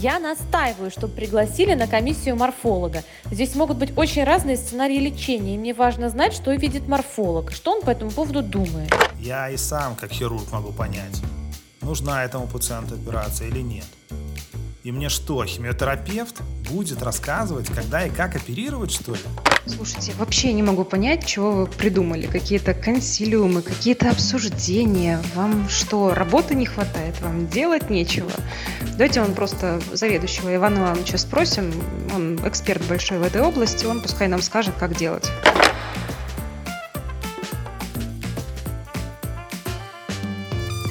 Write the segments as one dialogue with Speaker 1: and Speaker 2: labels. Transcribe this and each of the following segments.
Speaker 1: Я настаиваю, чтобы пригласили на комиссию морфолога. Здесь могут быть очень разные сценарии лечения, и мне важно знать, что видит морфолог, что он по этому поводу думает.
Speaker 2: Я и сам, как хирург, могу понять, нужна этому пациенту операция или нет. И мне что, химиотерапевт будет рассказывать, когда и как оперировать, что ли?
Speaker 3: Слушайте, вообще не могу понять, чего вы придумали. Какие-то консилиумы, какие-то обсуждения. Вам что, работы не хватает? Вам делать нечего? Давайте он просто заведующего Ивана Ивановича спросим. Он эксперт большой в этой области, он пускай нам скажет, как делать.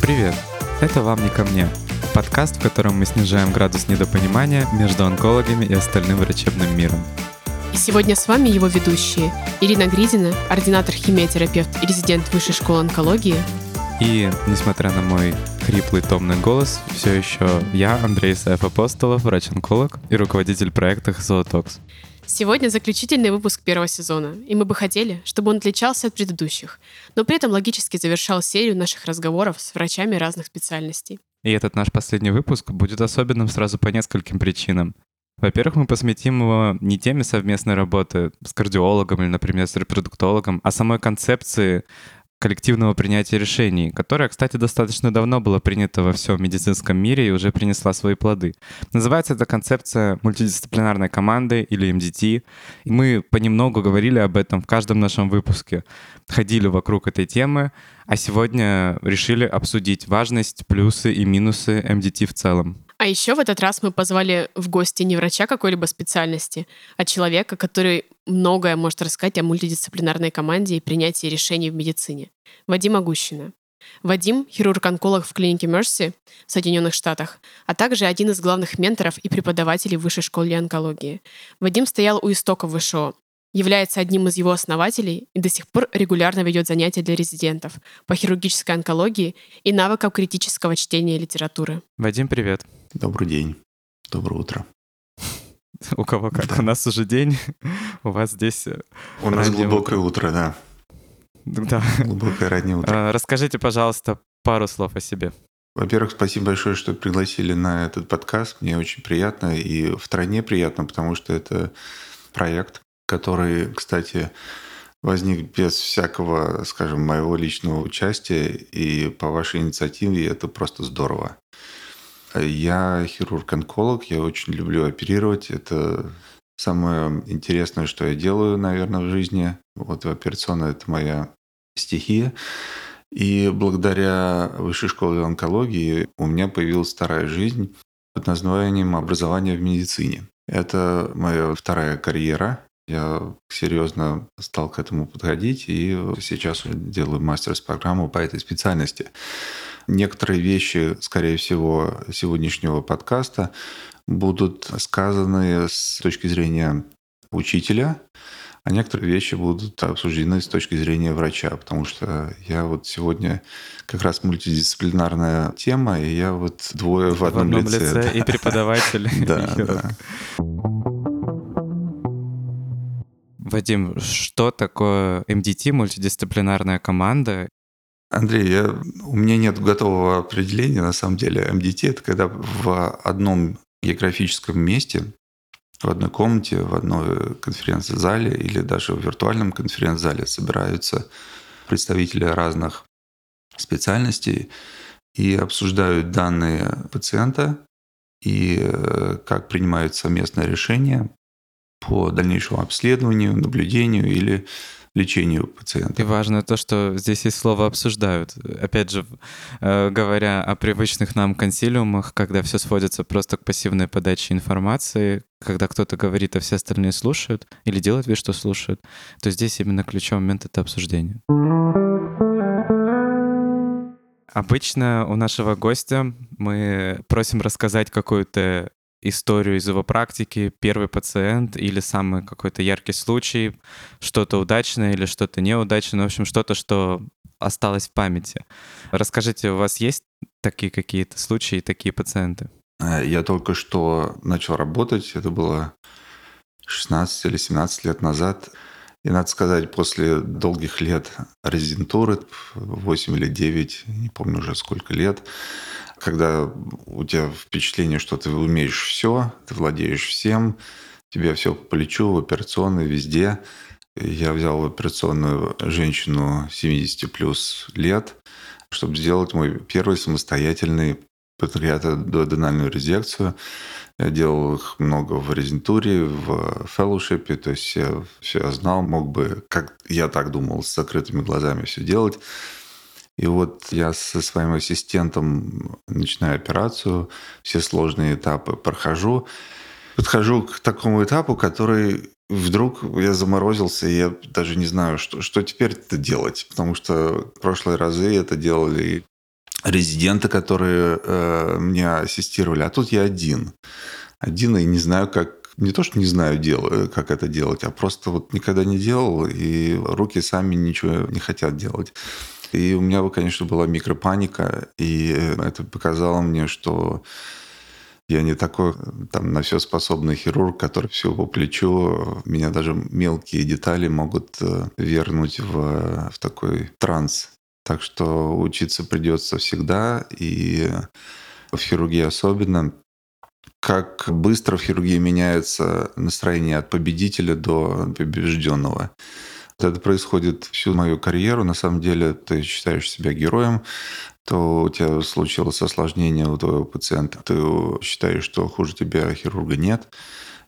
Speaker 4: Привет! Это вам не ко мне. Подкаст, в котором мы снижаем градус недопонимания между онкологами и остальным врачебным миром.
Speaker 5: И сегодня с вами его ведущие Ирина Гридина, ординатор химиотерапевт и резидент Высшей школы онкологии.
Speaker 4: И, несмотря на мой хриплый томный голос, все еще я, Андрей Саев Апостолов, врач-онколог и руководитель проекта Зоотокс.
Speaker 5: Сегодня заключительный выпуск первого сезона, и мы бы хотели, чтобы он отличался от предыдущих, но при этом логически завершал серию наших разговоров с врачами разных специальностей.
Speaker 4: И этот наш последний выпуск будет особенным сразу по нескольким причинам. Во-первых, мы посвятим его не теме совместной работы с кардиологом или, например, с репродуктологом, а самой концепции коллективного принятия решений, которая, кстати, достаточно давно была принята во всем медицинском мире и уже принесла свои плоды. Называется эта концепция мультидисциплинарной команды или МДТ. И мы понемногу говорили об этом в каждом нашем выпуске, ходили вокруг этой темы, а сегодня решили обсудить важность, плюсы и минусы МДТ в целом.
Speaker 5: А еще в этот раз мы позвали в гости не врача какой-либо специальности, а человека, который многое может рассказать о мультидисциплинарной команде и принятии решений в медицине. Вадима Гущина. Вадим — хирург-онколог в клинике Мерси в Соединенных Штатах, а также один из главных менторов и преподавателей Высшей школы онкологии. Вадим стоял у истоков ВШО, является одним из его основателей и до сих пор регулярно ведет занятия для резидентов по хирургической онкологии и навыкам критического чтения литературы.
Speaker 4: Вадим, привет.
Speaker 6: Добрый день. Доброе утро.
Speaker 4: У кого как? Да. У нас уже день, у вас здесь... Э,
Speaker 6: у нас глубокое утро. утро, да.
Speaker 4: Да.
Speaker 6: Глубокое раннее утро.
Speaker 4: А, расскажите, пожалуйста, пару слов о себе.
Speaker 6: Во-первых, спасибо большое, что пригласили на этот подкаст. Мне очень приятно и в стране приятно, потому что это проект, который, кстати, возник без всякого, скажем, моего личного участия, и по вашей инициативе это просто здорово. Я хирург-онколог, я очень люблю оперировать. Это самое интересное, что я делаю, наверное, в жизни. Вот операционная – это моя стихия. И благодаря Высшей школе онкологии у меня появилась вторая жизнь под названием «Образование в медицине». Это моя вторая карьера. Я серьезно стал к этому подходить и сейчас делаю мастерс-программу по этой специальности. Некоторые вещи, скорее всего, сегодняшнего подкаста будут сказаны с точки зрения учителя, а некоторые вещи будут обсуждены с точки зрения врача, потому что я вот сегодня как раз мультидисциплинарная тема, и я вот двое в одном, в одном лице. лице
Speaker 4: и преподаватель.
Speaker 6: Да, да.
Speaker 4: Вадим, что такое МДТ, мультидисциплинарная команда,
Speaker 6: Андрей, я, у меня нет готового определения. На самом деле, МДТ – это когда в одном географическом месте, в одной комнате, в одной конференц-зале или даже в виртуальном конференц-зале собираются представители разных специальностей и обсуждают данные пациента и э, как принимают совместное решение по дальнейшему обследованию, наблюдению или лечению пациента.
Speaker 4: И важно то, что здесь есть слово «обсуждают». Опять же, э, говоря о привычных нам консилиумах, когда все сводится просто к пассивной подаче информации, когда кто-то говорит, а все остальные слушают или делают вид, что слушают, то здесь именно ключевой момент — это обсуждение. Обычно у нашего гостя мы просим рассказать какую-то историю из его практики, первый пациент или самый какой-то яркий случай, что-то удачное или что-то неудачное, в общем, что-то, что осталось в памяти. Расскажите, у вас есть такие какие-то случаи, такие пациенты?
Speaker 6: Э, я только что начал работать, это было 16 или 17 лет назад. И надо сказать, после долгих лет резидентуры, 8 или 9, не помню уже сколько лет, когда у тебя впечатление, что ты умеешь все, ты владеешь всем, тебе все по плечу, в операционной, везде. Я взял в операционную женщину 70 плюс лет, чтобы сделать мой первый самостоятельный патриатодуоденальную резекцию. Я делал их много в резентуре, в фellowship, то есть я все знал, мог бы, как я так думал, с закрытыми глазами все делать. И вот я со своим ассистентом начинаю операцию, все сложные этапы прохожу, подхожу к такому этапу, который вдруг я заморозился, и я даже не знаю, что, что теперь это делать, потому что в прошлые разы это делали резиденты, которые э, мне ассистировали, а тут я один. Один и не знаю, как не то, что не знаю, дел, как это делать, а просто вот никогда не делал, и руки сами ничего не хотят делать. И у меня, конечно, была микропаника, и это показало мне, что я не такой там на все способный хирург, который все по плечу. Меня даже мелкие детали могут э, вернуть в, в такой транс. Так что учиться придется всегда, и в хирургии особенно. Как быстро в хирургии меняется настроение от победителя до побежденного. Это происходит всю мою карьеру. На самом деле ты считаешь себя героем, то у тебя случилось осложнение у твоего пациента, ты считаешь, что хуже тебя хирурга нет.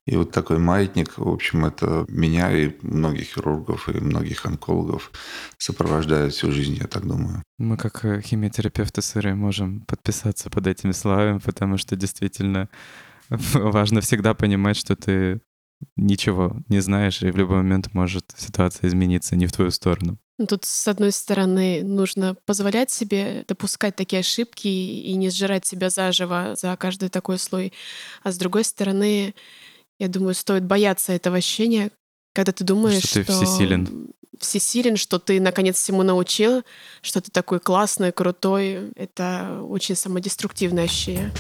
Speaker 6: И вот такой маятник, в общем, это меня и многих хирургов, и многих онкологов сопровождает всю жизнь, я так думаю.
Speaker 4: Мы как э, химиотерапевты сыры можем подписаться под этими словами, потому что действительно важно всегда понимать, что ты ничего не знаешь, и в любой момент может ситуация измениться не в твою сторону.
Speaker 5: Ну, тут, с одной стороны, нужно позволять себе допускать такие ошибки и не сжирать себя заживо за каждый такой слой. А с другой стороны, я думаю, стоит бояться этого ощущения, когда ты думаешь,
Speaker 4: что ты что... всесилен.
Speaker 5: Всесилен, что ты наконец всему научил, что ты такой классный, крутой. Это очень самодеструктивное ощущение.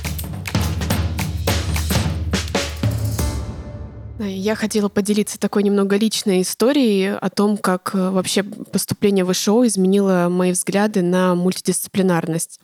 Speaker 5: Я хотела поделиться такой немного личной историей о том, как э, вообще поступление в ВШО изменило мои взгляды на мультидисциплинарность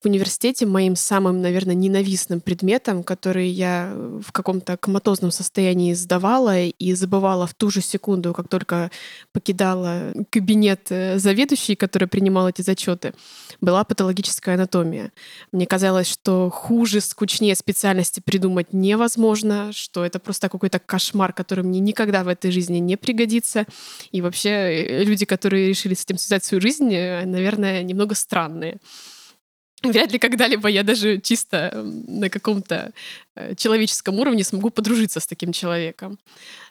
Speaker 5: в университете моим самым, наверное, ненавистным предметом, который я в каком-то коматозном состоянии сдавала и забывала в ту же секунду, как только покидала кабинет э, заведующей, которая принимала эти зачеты, была патологическая анатомия. Мне казалось, что хуже, скучнее специальности придумать невозможно, что это просто какой-то кошмар, который мне никогда в этой жизни не пригодится. И вообще э, люди, которые решили с этим связать свою жизнь, э, наверное, немного странные. Вряд ли когда-либо я даже чисто на каком-то э, человеческом уровне смогу подружиться с таким человеком.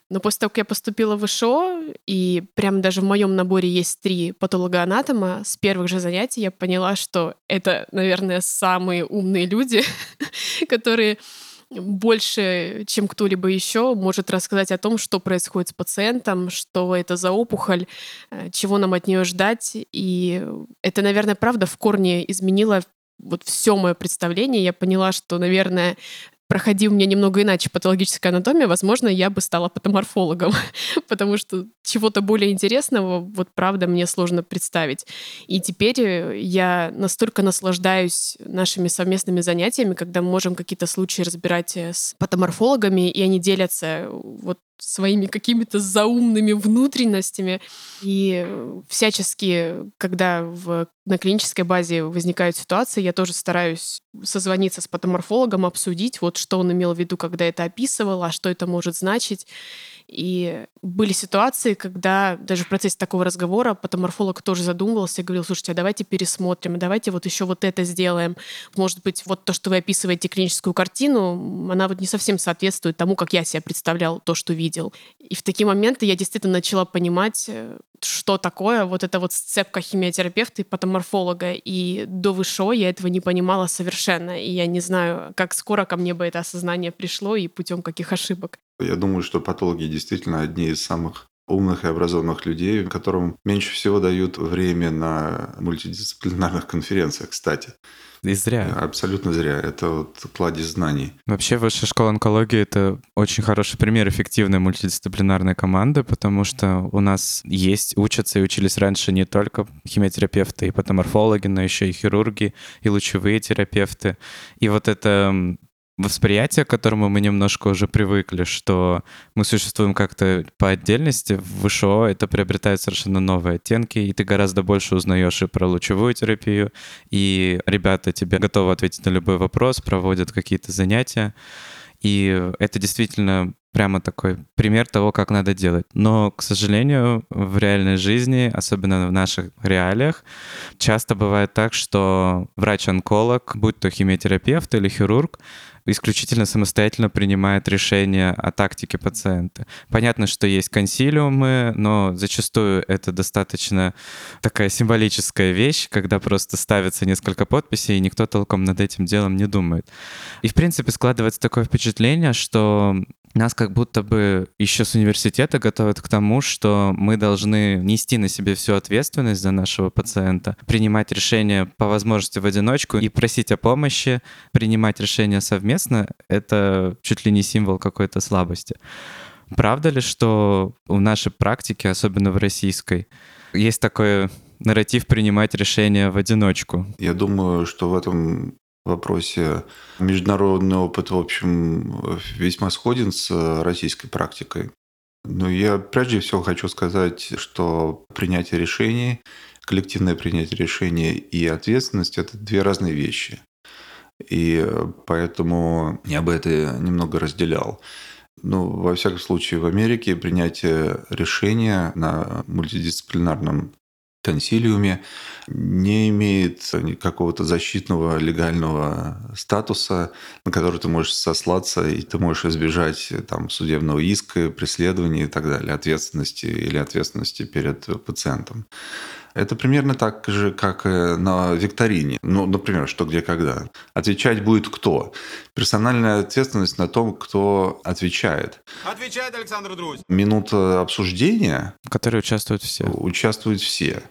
Speaker 5: Но после того, как я поступила в ИШО, и прям даже в моем наборе есть три патологоанатома, с первых же занятий я поняла, что это, наверное, самые умные люди, которые больше, чем кто-либо еще, может рассказать о том, что происходит с пациентом, что это за опухоль, э, чего нам от нее ждать. И это, наверное, правда в корне изменило вот все мое представление, я поняла, что, наверное, проходи у меня немного иначе патологическая анатомия, возможно, я бы стала патоморфологом, потому что чего-то более интересного, вот правда, мне сложно представить. И теперь э, я настолько наслаждаюсь нашими совместными занятиями, когда мы можем какие-то случаи разбирать э, с патоморфологами, и они делятся вот своими какими-то заумными внутренностями. И всячески, когда в, на клинической базе возникают ситуации, я тоже стараюсь созвониться с патоморфологом, обсудить, вот что он имел в виду, когда это описывал, а что это может значить. И были ситуации, когда даже в процессе такого разговора патоморфолог тоже задумывался и говорил, слушайте, а давайте пересмотрим, давайте вот еще вот это сделаем. Может быть, вот то, что вы описываете клиническую картину, она вот не совсем соответствует тому, как я себе представлял то, что видел. И в такие моменты я действительно начала понимать, э, что такое вот эта вот сцепка химиотерапевта и патоморфолога. И до ВШО я этого не понимала совершенно. И я не знаю, как скоро ко мне бы это осознание пришло и путем каких ошибок.
Speaker 6: Я думаю, что патологи действительно одни из самых умных и образованных людей, которым меньше всего дают время на мультидисциплинарных конференциях, кстати.
Speaker 4: И зря.
Speaker 6: Абсолютно зря. Это вот кладезь знаний.
Speaker 4: Вообще, Высшая школа онкологии — это очень хороший пример эффективной мультидисциплинарной команды, потому что у нас есть, учатся и учились раньше не только химиотерапевты и патоморфологи, но еще и хирурги, и лучевые терапевты. И вот это восприятие, к которому мы немножко уже привыкли, что мы существуем как-то по отдельности, в ВШО это приобретает совершенно новые оттенки, и ты гораздо больше узнаешь и про лучевую терапию, и ребята тебе готовы ответить на любой вопрос, проводят какие-то занятия. И это действительно прямо такой пример того, как надо делать. Но, к сожалению, в реальной жизни, особенно в наших реалиях, часто бывает так, что врач-онколог, будь то химиотерапевт или хирург, исключительно самостоятельно принимает решение о тактике пациента. Понятно, что есть консилиумы, но зачастую это достаточно такая символическая вещь, когда просто ставится несколько подписей, и никто толком над этим делом не думает. И, в принципе, складывается такое впечатление, что нас как будто бы еще с университета готовят к тому, что мы должны нести на себе всю ответственность за нашего пациента, принимать решения по возможности в одиночку и просить о помощи, принимать решения совместно — это чуть ли не символ какой-то слабости. Правда ли, что в нашей практике, особенно в российской, есть такой нарратив принимать решения в одиночку?
Speaker 6: Я думаю, что в этом вопросе международный опыт, в общем, весьма сходен с российской практикой. Но я прежде всего хочу сказать, что принятие решений, коллективное принятие решений и ответственность – это две разные вещи. И поэтому я бы это немного разделял. Ну, во всяком случае, в Америке принятие решения на мультидисциплинарном консилиуме не имеет какого-то защитного легального статуса, на который ты можешь сослаться, и ты можешь избежать там, судебного иска, преследования и так далее, ответственности или ответственности перед пациентом. Это примерно так же, как на викторине. Ну, например, что, где, когда. Отвечать будет кто? Персональная ответственность на том, кто отвечает.
Speaker 7: Отвечает Александр Друзь.
Speaker 6: Минута обсуждения.
Speaker 4: В которой участвуют все.
Speaker 6: Участвуют все.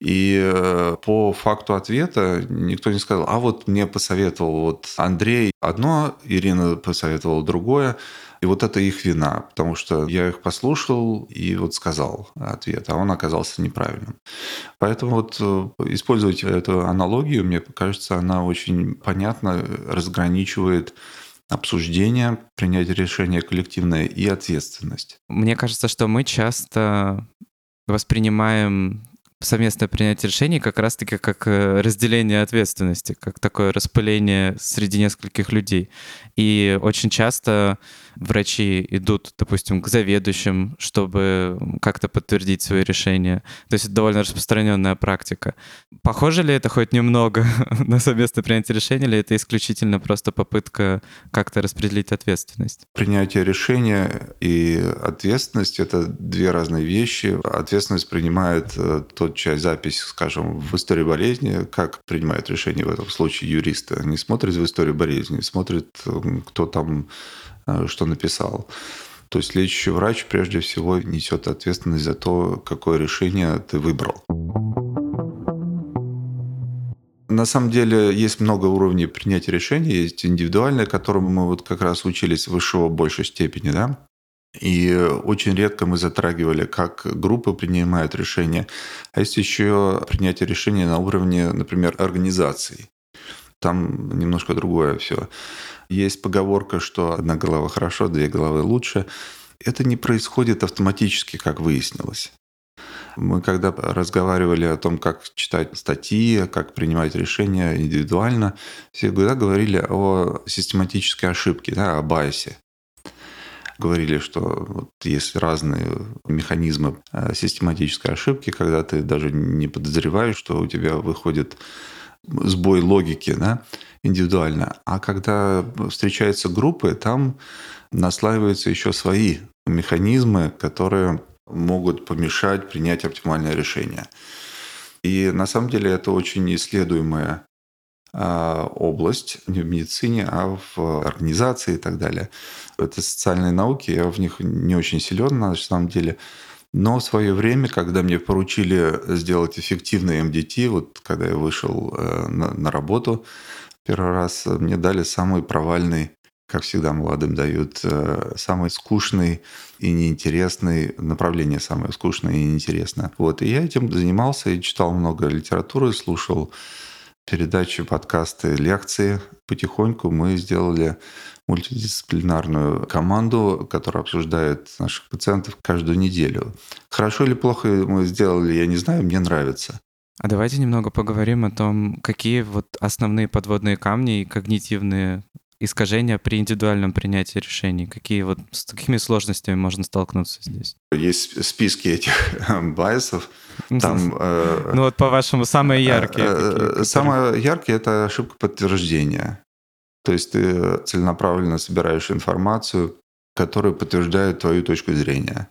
Speaker 6: И э, по факту ответа никто не сказал, а вот мне посоветовал вот Андрей одно, Ирина посоветовала другое. И вот это их вина, потому что я их послушал и вот сказал ответ, а он оказался неправильным. Поэтому вот э, использовать эту аналогию, мне кажется, она очень понятно разграничивает обсуждение, принятие решения коллективное и ответственность.
Speaker 4: Мне кажется, что мы часто воспринимаем совместное принятие решений как раз-таки как э, разделение ответственности, как такое распыление среди нескольких людей. И очень часто врачи идут, допустим, к заведующим, чтобы как-то подтвердить свои решения. То есть это довольно распространенная практика. Похоже ли это хоть немного на совместное принятие решения, или это исключительно просто попытка как-то распределить ответственность?
Speaker 6: Принятие решения и ответственность — это две разные вещи. Ответственность принимает э, тот часть запись, скажем, в истории болезни, как принимает решение в этом случае юристы. Не смотрят в историю болезни, смотрят, кто там что написал. То есть лечащий врач прежде всего несет ответственность за то, какое решение ты выбрал. На самом деле есть много уровней принятия решений. Есть индивидуальное, которому мы вот как раз учились в в большей степени, да. И очень редко мы затрагивали, как группы принимают решения. А есть еще принятие решения на уровне, например, организации. Там немножко другое все. Есть поговорка, что одна голова хорошо, две головы лучше. Это не происходит автоматически, как выяснилось. Мы когда разговаривали о том, как читать статьи, как принимать решения индивидуально, всегда говорили о систематической ошибке, да, о байсе. Говорили, что вот есть разные механизмы э, систематической ошибки, когда ты даже не подозреваешь, что у тебя выходит сбой логики, да, индивидуально. А когда встречаются группы, там наслаиваются еще свои механизмы, которые могут помешать принять оптимальное решение. И на самом деле это очень исследуемая а, область не в медицине, а в организации и так далее. Это социальные науки, я в них не очень силен на самом деле. Но в свое время, когда мне поручили сделать эффективный МДТ, вот когда я вышел э, на, на работу первый раз, мне дали самый провальный как всегда молодым дают, э, самый скучный и неинтересный направление, самое скучное и неинтересное. Вот, и я этим занимался и читал много литературы, слушал передачи, подкасты, лекции. Потихоньку мы сделали мультидисциплинарную команду, которая обсуждает наших пациентов каждую неделю. Хорошо или плохо мы сделали, я не знаю, мне нравится.
Speaker 4: А давайте немного поговорим о том, какие вот основные подводные камни и когнитивные искажения при индивидуальном принятии решений? Какие вот с какими сложностями можно столкнуться здесь?
Speaker 6: Есть списки этих байсов.
Speaker 4: Ну,
Speaker 6: Там,
Speaker 4: э, ну вот по-вашему самые яркие.
Speaker 6: Э,
Speaker 4: какие, которые...
Speaker 6: Самое яркое это ошибка подтверждения. То есть ты целенаправленно собираешь информацию, которая подтверждает твою точку зрения.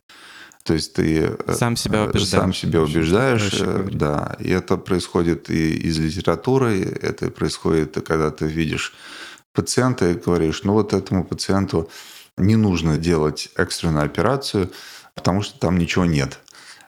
Speaker 6: То есть ты
Speaker 4: э, сам себя убеждаешь.
Speaker 6: Сам себя убеждаешь, да. И это происходит и из литературы, это происходит, когда ты видишь пациента и говоришь, ну вот этому пациенту не нужно делать экстренную операцию, потому что там ничего нет.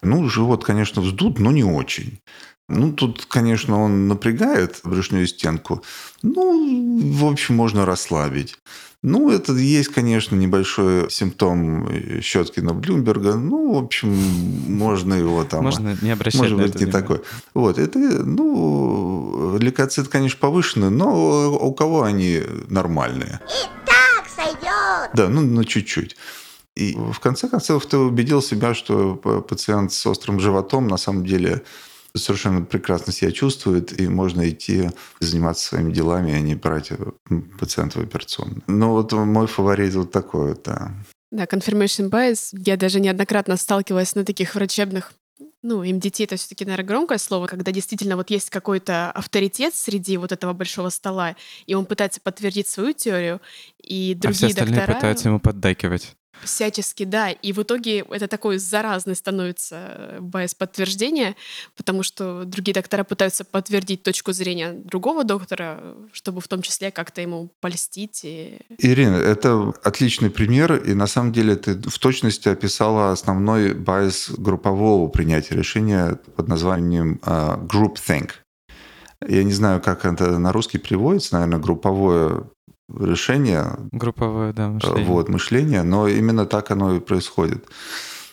Speaker 6: Ну, живот, конечно, вздут, но не очень. Ну, тут, конечно, он напрягает брюшную стенку. Ну, в общем, можно расслабить. Ну, это есть, конечно, небольшой симптом Щеткина Блюмберга. Ну, в общем, можно его там...
Speaker 4: Можно не обращать
Speaker 6: Может
Speaker 4: на
Speaker 6: быть,
Speaker 4: это
Speaker 6: не такой. Вот, это, ну, лейкоцит, конечно, повышенный, но у кого они нормальные?
Speaker 7: И так сойдет!
Speaker 6: Да, ну, ну чуть-чуть. И в конце концов ты убедил себя, что пациент с острым животом на самом деле совершенно прекрасно себя чувствует, и можно идти заниматься своими делами, а не брать пациента в операционную. Ну вот мой фаворит вот такой вот, да.
Speaker 5: Да, confirmation bias. Я даже неоднократно сталкивалась на таких врачебных ну, МДТ это все-таки, наверное, громкое слово, когда действительно вот есть какой-то авторитет среди вот этого большого стола, и он пытается подтвердить свою теорию, и другие
Speaker 4: а все остальные
Speaker 5: доктора...
Speaker 4: пытаются ему поддакивать.
Speaker 5: Всячески, да. И в итоге это такой заразный становится байс подтверждения, потому что другие доктора пытаются подтвердить точку зрения другого доктора, чтобы в том числе как-то ему польстить. И...
Speaker 6: Ирина, это отличный пример, и на самом деле ты в точности описала основной байс группового принятия решения под названием uh, groupthink. Я не знаю, как это на русский переводится, наверное, групповое решение.
Speaker 4: Групповое, да, мышление.
Speaker 6: Вот, мышление, но именно так оно и происходит.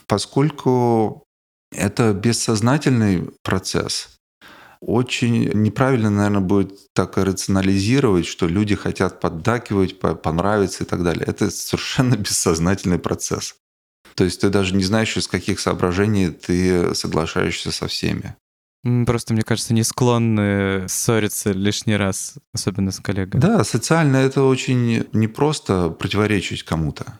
Speaker 6: Поскольку это бессознательный процесс, очень неправильно, наверное, будет так рационализировать, что люди хотят поддакивать, понравиться и так далее. Это совершенно бессознательный процесс. То есть ты даже не знаешь, из каких соображений ты соглашаешься со всеми.
Speaker 4: Просто, мне кажется, не склонны ссориться лишний раз, особенно с коллегами.
Speaker 6: Да, социально это очень непросто противоречить кому-то.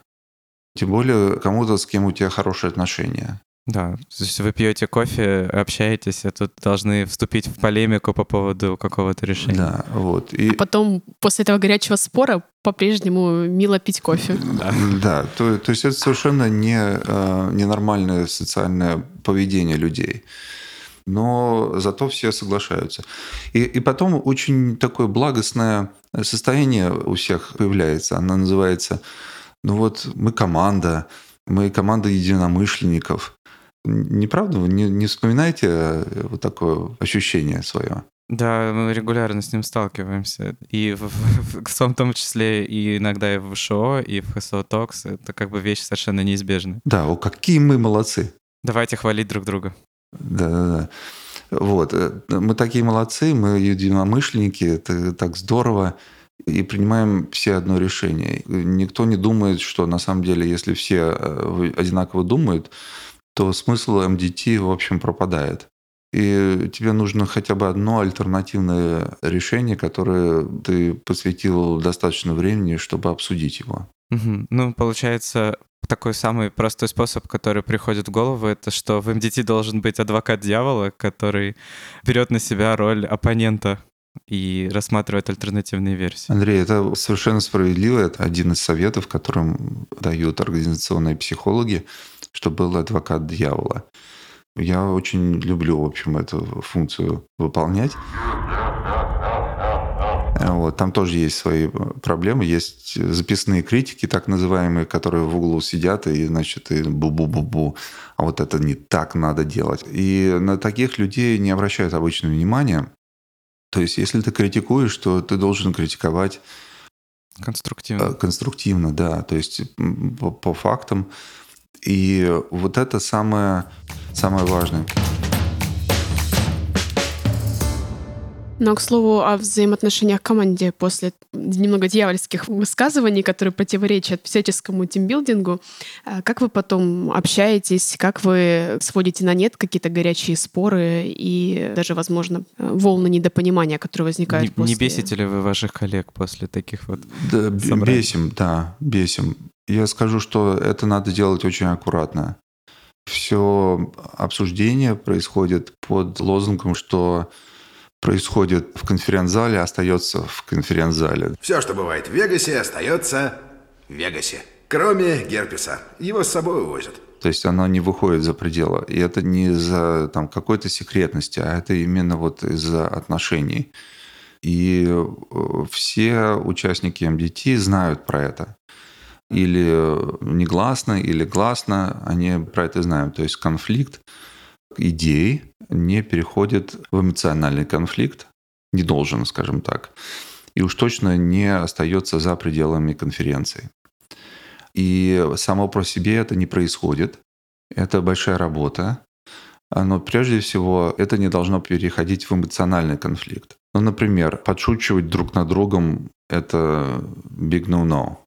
Speaker 6: Тем более кому-то, с кем у тебя хорошие отношения.
Speaker 4: Да, то есть вы пьете кофе, общаетесь, а тут должны вступить в полемику по поводу какого-то решения.
Speaker 6: Да, вот. И...
Speaker 5: А потом после этого горячего спора по-прежнему мило пить кофе.
Speaker 6: Да, да то, то есть это совершенно не, э, ненормальное социальное поведение людей но зато все соглашаются. И, и потом очень такое благостное состояние у всех появляется. Она называется, ну вот мы команда, мы команда единомышленников. Не правда? Вы не, не вспоминаете вот такое ощущение свое?
Speaker 4: Да, мы регулярно с ним сталкиваемся. И в, в, в, в том числе и иногда и в ШО, и в ХСО Токс. Это как бы вещь совершенно неизбежная.
Speaker 6: Да, о, какие мы молодцы.
Speaker 4: Давайте хвалить друг друга.
Speaker 6: Да-да-да. Вот. Э, мы такие молодцы, мы единомышленники, это так здорово. И принимаем все одно решение. Никто не думает, что на самом деле, если все э, одинаково думают, то смысл МДТ, в общем, пропадает. И тебе нужно хотя бы одно альтернативное решение, которое ты посвятил достаточно времени, чтобы обсудить его.
Speaker 4: Угу. Ну, получается, такой самый простой способ, который приходит в голову, это что в МДТ должен быть адвокат дьявола, который берет на себя роль оппонента и рассматривает альтернативные версии.
Speaker 6: Андрей, это совершенно справедливо. Это один из советов, которым дают организационные психологи, чтобы был адвокат дьявола. Я очень люблю, в общем, эту функцию выполнять. Вот, там тоже есть свои проблемы, есть записные критики, так называемые, которые в углу сидят и, значит, и бу-бу-бу-бу, а вот это не так надо делать. И на таких людей не обращают обычного внимания. То есть, если ты критикуешь, то ты должен критиковать
Speaker 4: Конструктивно.
Speaker 6: Э, конструктивно, да, то есть по, по фактам. И вот это самое, самое важное.
Speaker 5: Но, к слову, о взаимоотношениях в команде после немного дьявольских высказываний, которые противоречат всяческому тимбилдингу, а как вы потом общаетесь, как вы сводите на нет какие-то горячие споры и даже, возможно, волны недопонимания, которые возникают
Speaker 4: не,
Speaker 5: после...
Speaker 4: Не бесите ли вы ваших коллег после таких вот
Speaker 6: Да,
Speaker 4: собраний?
Speaker 6: бесим, да, бесим. Я скажу, что это надо делать очень аккуратно. Все обсуждение происходит под лозунгом, что происходит в конференц-зале, остается в конференц-зале.
Speaker 8: Все, что бывает в Вегасе, остается в Вегасе. Кроме герпеса. Его с собой увозят.
Speaker 6: То есть оно не выходит за пределы. И это не из-за там, какой-то секретности, а это именно вот из-за отношений. И э, все участники МДТ знают про это. Или негласно, или гласно, они про это знают. То есть конфликт идей не переходит в эмоциональный конфликт, не должен, скажем так, и уж точно не остается за пределами конференции. И само по себе это не происходит. Это большая работа. Но прежде всего это не должно переходить в эмоциональный конфликт. Ну, например, подшучивать друг над другом – это big no-no.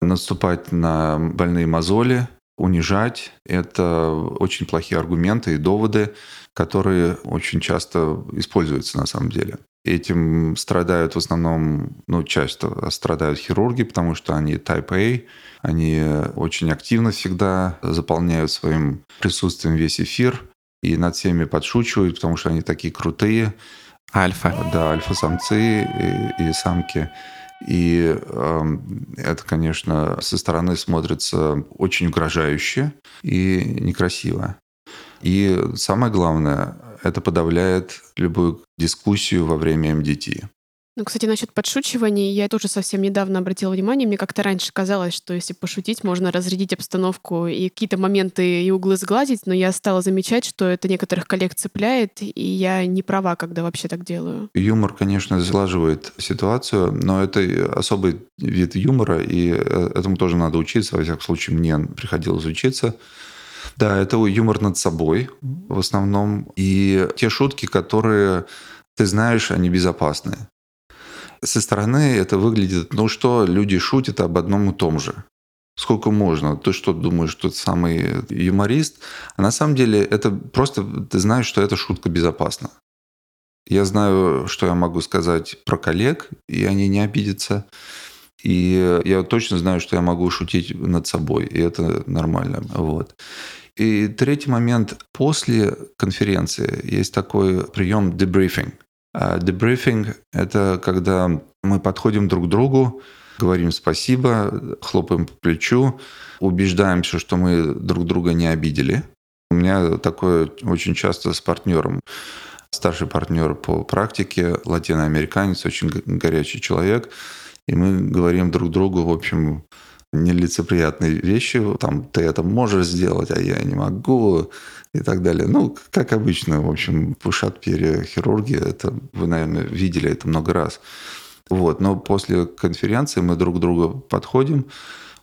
Speaker 6: Наступать на больные мозоли унижать. Это очень плохие аргументы и доводы, которые очень часто используются на самом деле. Этим страдают в основном, ну, часто страдают хирурги, потому что они type A, они очень активно всегда заполняют своим присутствием весь эфир и над всеми подшучивают, потому что они такие крутые.
Speaker 4: Альфа.
Speaker 6: Да, альфа-самцы и, и самки. И э, это, конечно, со стороны смотрится очень угрожающе и некрасиво. И самое главное, это подавляет любую дискуссию во время МДТ.
Speaker 5: Ну, кстати, насчет подшучиваний, я тоже совсем недавно обратила внимание, мне как-то раньше казалось, что если пошутить, можно разрядить обстановку и какие-то моменты и углы сгладить, но я стала замечать, что это некоторых коллег цепляет, и я не права, когда вообще так делаю.
Speaker 6: Юмор, конечно, сглаживает ситуацию, но это особый вид юмора, и э, этому тоже надо учиться, во всяком случае, мне приходилось учиться. Да, это юмор над собой в основном, и те шутки, которые ты знаешь, они безопасные. Со стороны это выглядит, ну что, люди шутят об одном и том же. Сколько можно? Ты что думаешь, что ты самый юморист? А на самом деле это просто ты знаешь, что эта шутка безопасна. Я знаю, что я могу сказать про коллег, и они не обидятся. И я точно знаю, что я могу шутить над собой, и это нормально. Вот. И третий момент. После конференции есть такой прием а дебрифинг – это когда мы подходим друг к другу, говорим спасибо, хлопаем по плечу, убеждаемся, что мы друг друга не обидели. У меня такое очень часто с партнером. Старший партнер по практике, латиноамериканец, очень горячий человек. И мы говорим друг другу, в общем, нелицеприятные вещи. Там, ты это можешь сделать, а я не могу и так далее. Ну, как обычно, в общем, пушат перья хирурги, это вы, наверное, видели это много раз. Вот. Но после конференции мы друг к другу подходим,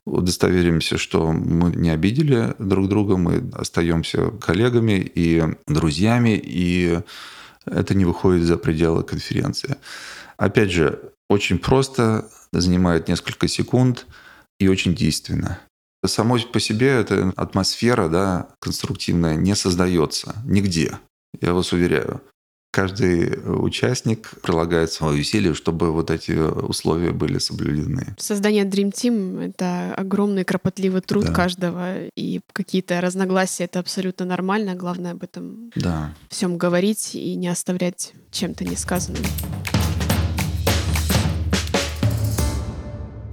Speaker 6: удостоверимся, что мы не обидели друг друга, мы остаемся коллегами и друзьями, и это не выходит за пределы конференции. Опять же, очень просто, занимает несколько секунд и очень действенно. Самой по себе эта атмосфера да, конструктивная не создается нигде, я вас уверяю. Каждый участник прилагает свое усилие, чтобы вот эти условия были соблюдены.
Speaker 5: Создание Dream Team — это огромный кропотливый труд
Speaker 6: Да.
Speaker 5: каждого, и какие-то разногласия — это абсолютно нормально. Главное об этом
Speaker 6: Да.
Speaker 5: всем говорить и не оставлять чем-то несказанным.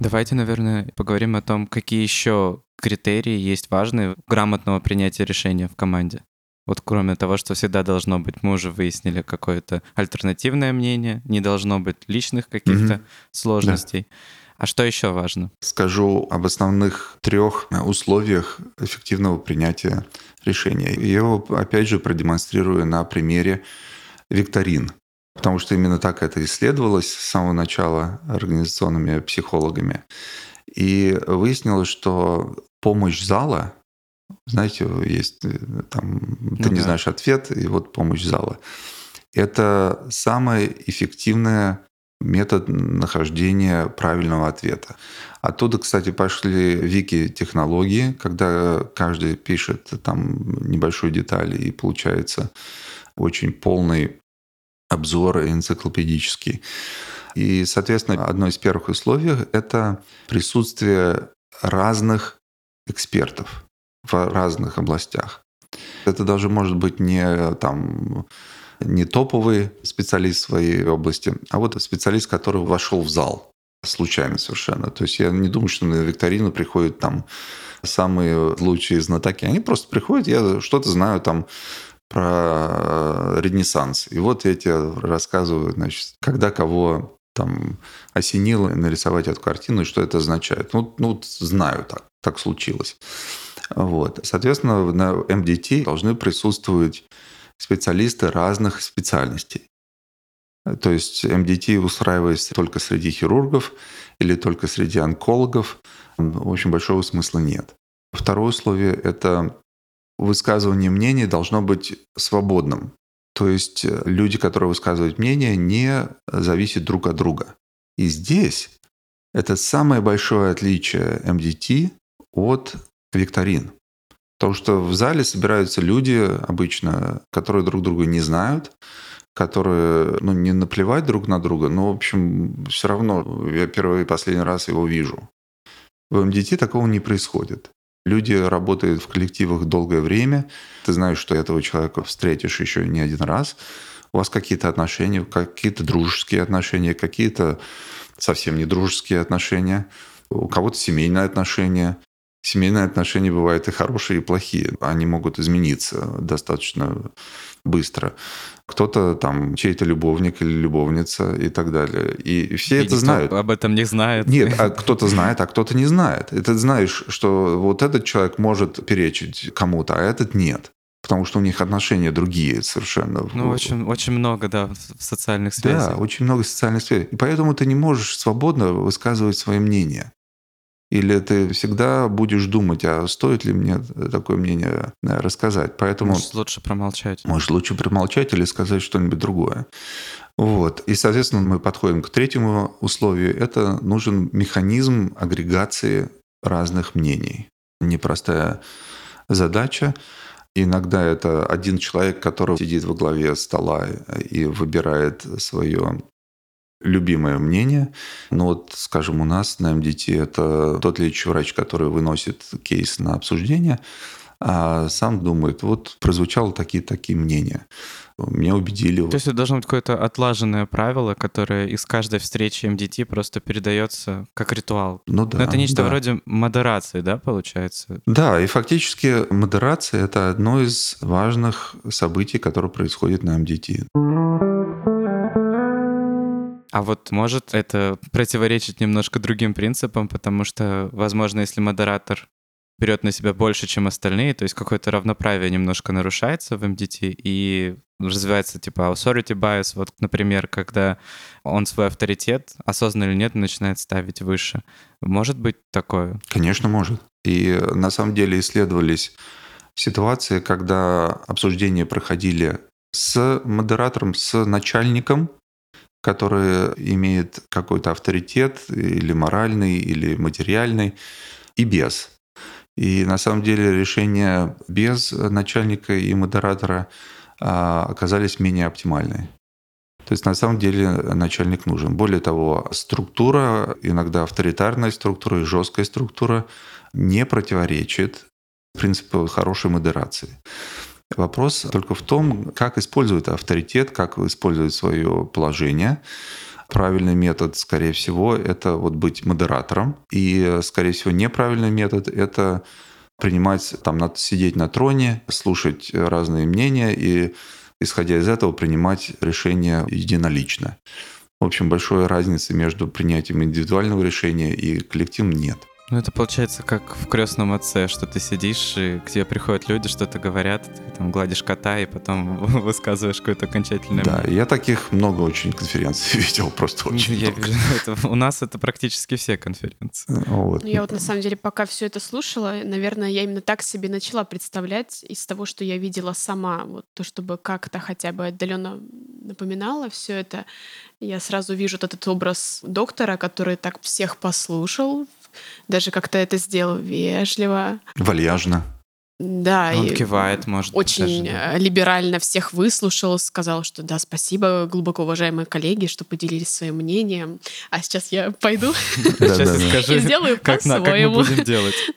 Speaker 4: Давайте, наверное, поговорим о том, какие еще критерии есть важные грамотного принятия решения в команде. Вот кроме того, что всегда должно быть, мы уже выяснили какое-то альтернативное мнение, не должно быть личных каких-то
Speaker 6: Мгм.
Speaker 4: сложностей. А что еще важно?
Speaker 6: Скажу об основных трех условиях эффективного принятия решения. Я его, опять же, продемонстрирую на примере викторин. Потому что именно так это исследовалось с самого начала организационными психологами. И выяснилось, что помощь зала, знаете, есть э, там, ты
Speaker 4: Ну
Speaker 6: не
Speaker 4: да.
Speaker 6: знаешь ответ, и вот помощь зала. Это самое эффективное метод нахождения правильного ответа. Оттуда, кстати, пошли вики-технологии, когда каждый пишет там небольшую деталь, и получается очень полный обзор энциклопедический. И, соответственно, одно из первых условий – это присутствие разных экспертов в разных областях. Это даже может быть не там не топовый специалист в своей области, а вот специалист, который вошел в зал случайно совершенно. То есть я не думаю, что на викторину приходят там самые лучшие знатоки. Они просто приходят, я что-то знаю там про Ренессанс. И вот я тебе рассказываю, значит, когда кого там осенило нарисовать эту картину и что это означает. Ну, ну знаю так, так случилось. Вот. Соответственно, на МДТ должны присутствовать специалисты разных специальностей. То есть МДТ устраивается только среди хирургов или только среди онкологов. Очень большого смысла нет. Второе условие – это высказывание мнений должно быть свободным. То есть люди, которые высказывают мнение, не зависят друг от друга. И здесь это самое большое отличие МДТ от викторин. Потому что в зале собираются люди обычно, которые друг друга не знают, которые ну, не наплевать друг на друга, но, в общем, все равно я первый и последний раз его вижу. В МДТ такого не происходит. Люди работают в коллективах долгое время. Ты знаешь, что этого человека встретишь еще не один раз. У вас какие-то отношения, какие-то дружеские отношения, какие-то совсем не дружеские отношения. У кого-то семейные отношения. Семейные отношения бывают и хорошие, и плохие. Они могут измениться достаточно быстро. Кто-то там чей-то любовник или любовница и так далее. И все
Speaker 4: И
Speaker 6: это знают.
Speaker 4: об этом не знает.
Speaker 6: Нет, а кто-то знает, а кто-то не знает. И ты знаешь, что вот этот человек может перечить кому-то, а этот нет. Потому что у них отношения другие совершенно.
Speaker 4: Ну, очень, очень много, да, в социальных связях.
Speaker 6: Да, очень много социальных связей. И поэтому ты не можешь свободно высказывать свое мнение. Или ты всегда будешь думать, а стоит ли мне такое мнение э, рассказать. Поэтому
Speaker 4: Может, лучше промолчать.
Speaker 6: может лучше промолчать или сказать что-нибудь другое. Вот. И, соответственно, мы подходим к третьему условию. Это нужен механизм агрегации разных мнений. Непростая задача. Иногда это один человек, который сидит во главе стола и выбирает свое любимое мнение. Но вот, скажем, у нас на МДТ это тот лечащий врач, который выносит кейс на обсуждение, а сам думает, вот прозвучало такие-такие мнения. Меня убедили.
Speaker 4: То есть это должно быть какое-то отлаженное правило, которое из каждой встречи МДТ просто передается как ритуал.
Speaker 6: Ну да.
Speaker 4: Но это нечто
Speaker 6: да.
Speaker 4: вроде модерации, да, получается?
Speaker 6: Да, и фактически модерация — это одно из важных событий, которое происходит на МДТ.
Speaker 4: А вот может это противоречить немножко другим принципам, потому что, возможно, если модератор берет на себя больше, чем остальные, то есть какое-то равноправие немножко нарушается в МДТ, и развивается типа authority bias, вот, например, когда он свой авторитет, осознанно или нет, начинает ставить выше. Может быть такое?
Speaker 6: Конечно, может. И на самом деле исследовались ситуации, когда обсуждения проходили с модератором, с начальником, который имеет какой-то авторитет или моральный, или материальный, и без. И на самом деле решения без начальника и модератора а, оказались менее оптимальные. То есть на самом деле начальник нужен. Более того, структура, иногда авторитарная структура и жесткая структура не противоречит принципу хорошей модерации. Вопрос только в том, как использовать авторитет, как использовать свое положение. Правильный метод, скорее всего, это вот быть модератором. И, скорее всего, неправильный метод — это принимать, там, надо сидеть на троне, слушать разные мнения и, исходя из этого, принимать решения единолично. В общем, большой разницы между принятием индивидуального решения и коллективом нет.
Speaker 4: Ну, это получается как в крестном отце, что ты сидишь, и к тебе приходят люди, что-то говорят, ты там гладишь кота, и потом высказываешь какое-то окончательное
Speaker 6: Да,
Speaker 4: мнение.
Speaker 6: я таких много очень конференций видел, просто очень
Speaker 4: Я
Speaker 6: много.
Speaker 4: вижу, это- у нас это практически все конференции.
Speaker 6: Вот.
Speaker 5: Ну, Я вот на самом деле, пока все это слушала, наверное, я именно так себе начала представлять из того, что я видела сама, вот то, чтобы как-то хотя бы отдаленно напоминало все это. Я сразу вижу вот этот образ доктора, который так всех послушал, даже как-то это сделал вежливо.
Speaker 6: Вальяжно.
Speaker 5: Да,
Speaker 4: Он
Speaker 5: и
Speaker 4: кивает, может
Speaker 5: очень
Speaker 4: даже, да.
Speaker 5: э, либерально всех выслушал, сказал, что да, спасибо, глубоко уважаемые коллеги, что поделились своим мнением. А сейчас я пойду и сделаю по-своему.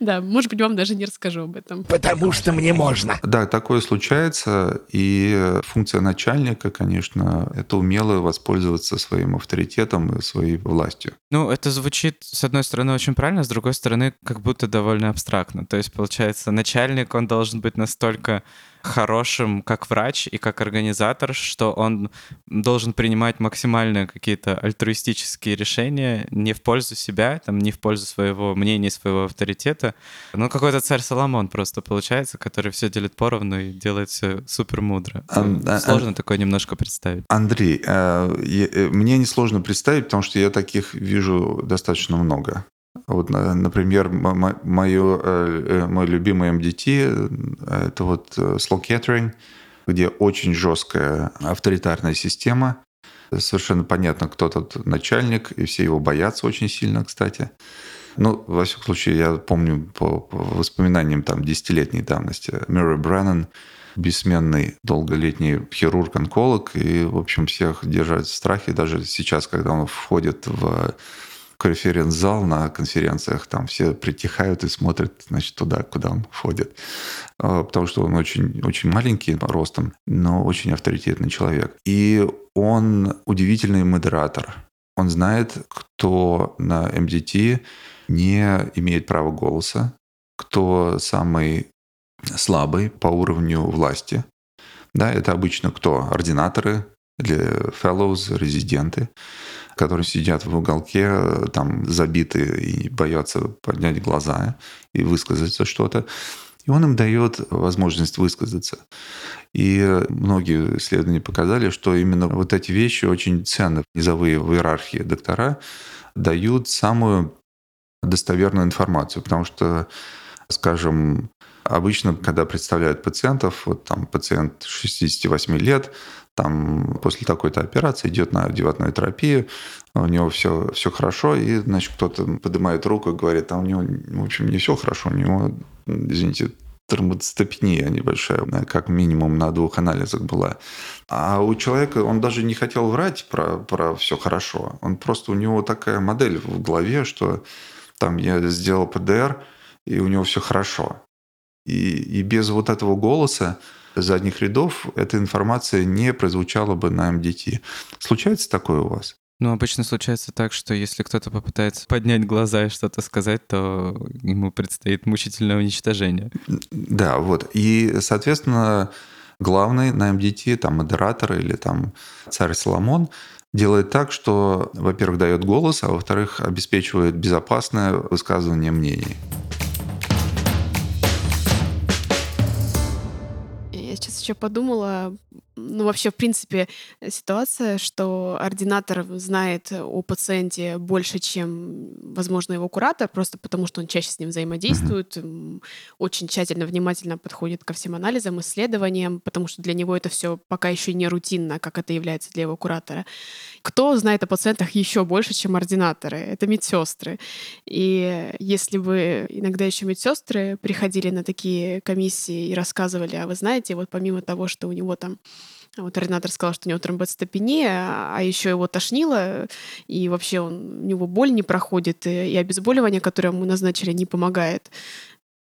Speaker 5: Да, может быть, вам даже не расскажу об этом.
Speaker 7: Потому что мне можно.
Speaker 6: Да, такое случается, и функция начальника, конечно, это умело воспользоваться своим авторитетом и своей властью.
Speaker 4: Ну, это звучит, с одной стороны, очень правильно, с другой стороны, как будто довольно абстрактно. То есть, получается, начальник, он должен быть настолько хорошим как врач и как организатор, что он должен принимать максимально какие-то альтруистические решения не в пользу себя, там, не в пользу своего мнения, своего авторитета. Ну, какой-то царь Соломон просто получается, который все делит поровну и делает все супер мудро.
Speaker 6: Ан- а-
Speaker 4: Сложно такое немножко представить.
Speaker 6: Андрей, э, я- э, мне несложно представить, потому что я таких вижу достаточно много. Вот, на- например, м- м- моё, э, э, мой любимый MDT э, — это вот slow catering, где очень жесткая авторитарная система. Совершенно понятно, кто тут начальник, и все его боятся очень сильно, кстати. Ну, во всяком случае, я помню по, по воспоминаниям там десятилетней давности Мюррей Бреннан, бессменный долголетний хирург-онколог, и, в общем, всех держать в страхе. Даже сейчас, когда он входит в конференц-зал на конференциях, там все притихают и смотрят, значит, туда, куда он входит. А, Потому что он очень, очень маленький ростом, но очень авторитетный человек. И он удивительный модератор. Он знает, кто на МДТ не имеет права голоса, кто самый слабый по уровню власти. Да, это обычно кто? Ординаторы или fellows, резиденты, которые сидят в уголке, там забиты и боятся поднять глаза и высказаться что-то. И он им дает возможность высказаться. И многие исследования показали, что именно вот эти вещи очень ценны. Низовые в иерархии доктора дают самую достоверную информацию, потому что, скажем, обычно, когда представляют пациентов, вот там пациент 68 лет, там после такой-то операции идет на девятную терапию, у него все, все хорошо, и, значит, кто-то поднимает руку и говорит, а у него, в общем, не все хорошо, у него, извините, тромбоцитопения небольшая, как минимум на двух анализах была. А у человека, он даже не хотел врать про, про все хорошо. Он просто, у него такая модель в голове, что там я сделал ПДР, и у него все хорошо. И, и без вот этого голоса задних рядов эта информация не прозвучала бы на МДТ. Случается такое у вас?
Speaker 4: Ну, обычно случается так, что если кто-то попытается поднять глаза и что-то сказать, то ему предстоит мучительное уничтожение.
Speaker 6: Да, вот. И, соответственно, главный на МДТ, там, модератор или там царь Соломон, делает так, что, во-первых, дает голос, а во-вторых, обеспечивает безопасное высказывание мнений.
Speaker 5: Я сейчас еще подумала, ну вообще, в принципе, ситуация, что ординатор знает о пациенте больше, чем, возможно, его куратор, просто потому что он чаще с ним взаимодействует, очень тщательно, внимательно подходит ко всем анализам, исследованиям, потому что для него это все пока еще не рутинно, как это является для его куратора. Кто знает о пациентах еще больше, чем ординаторы? Это медсестры. И если бы иногда еще медсестры приходили на такие комиссии и рассказывали, а вы знаете, вот помимо того, что у него там вот ординатор сказал, что у него тромбоцитопения, а еще его тошнило, и вообще он, у него боль не проходит, и, и обезболивание, которое ему назначили, не помогает.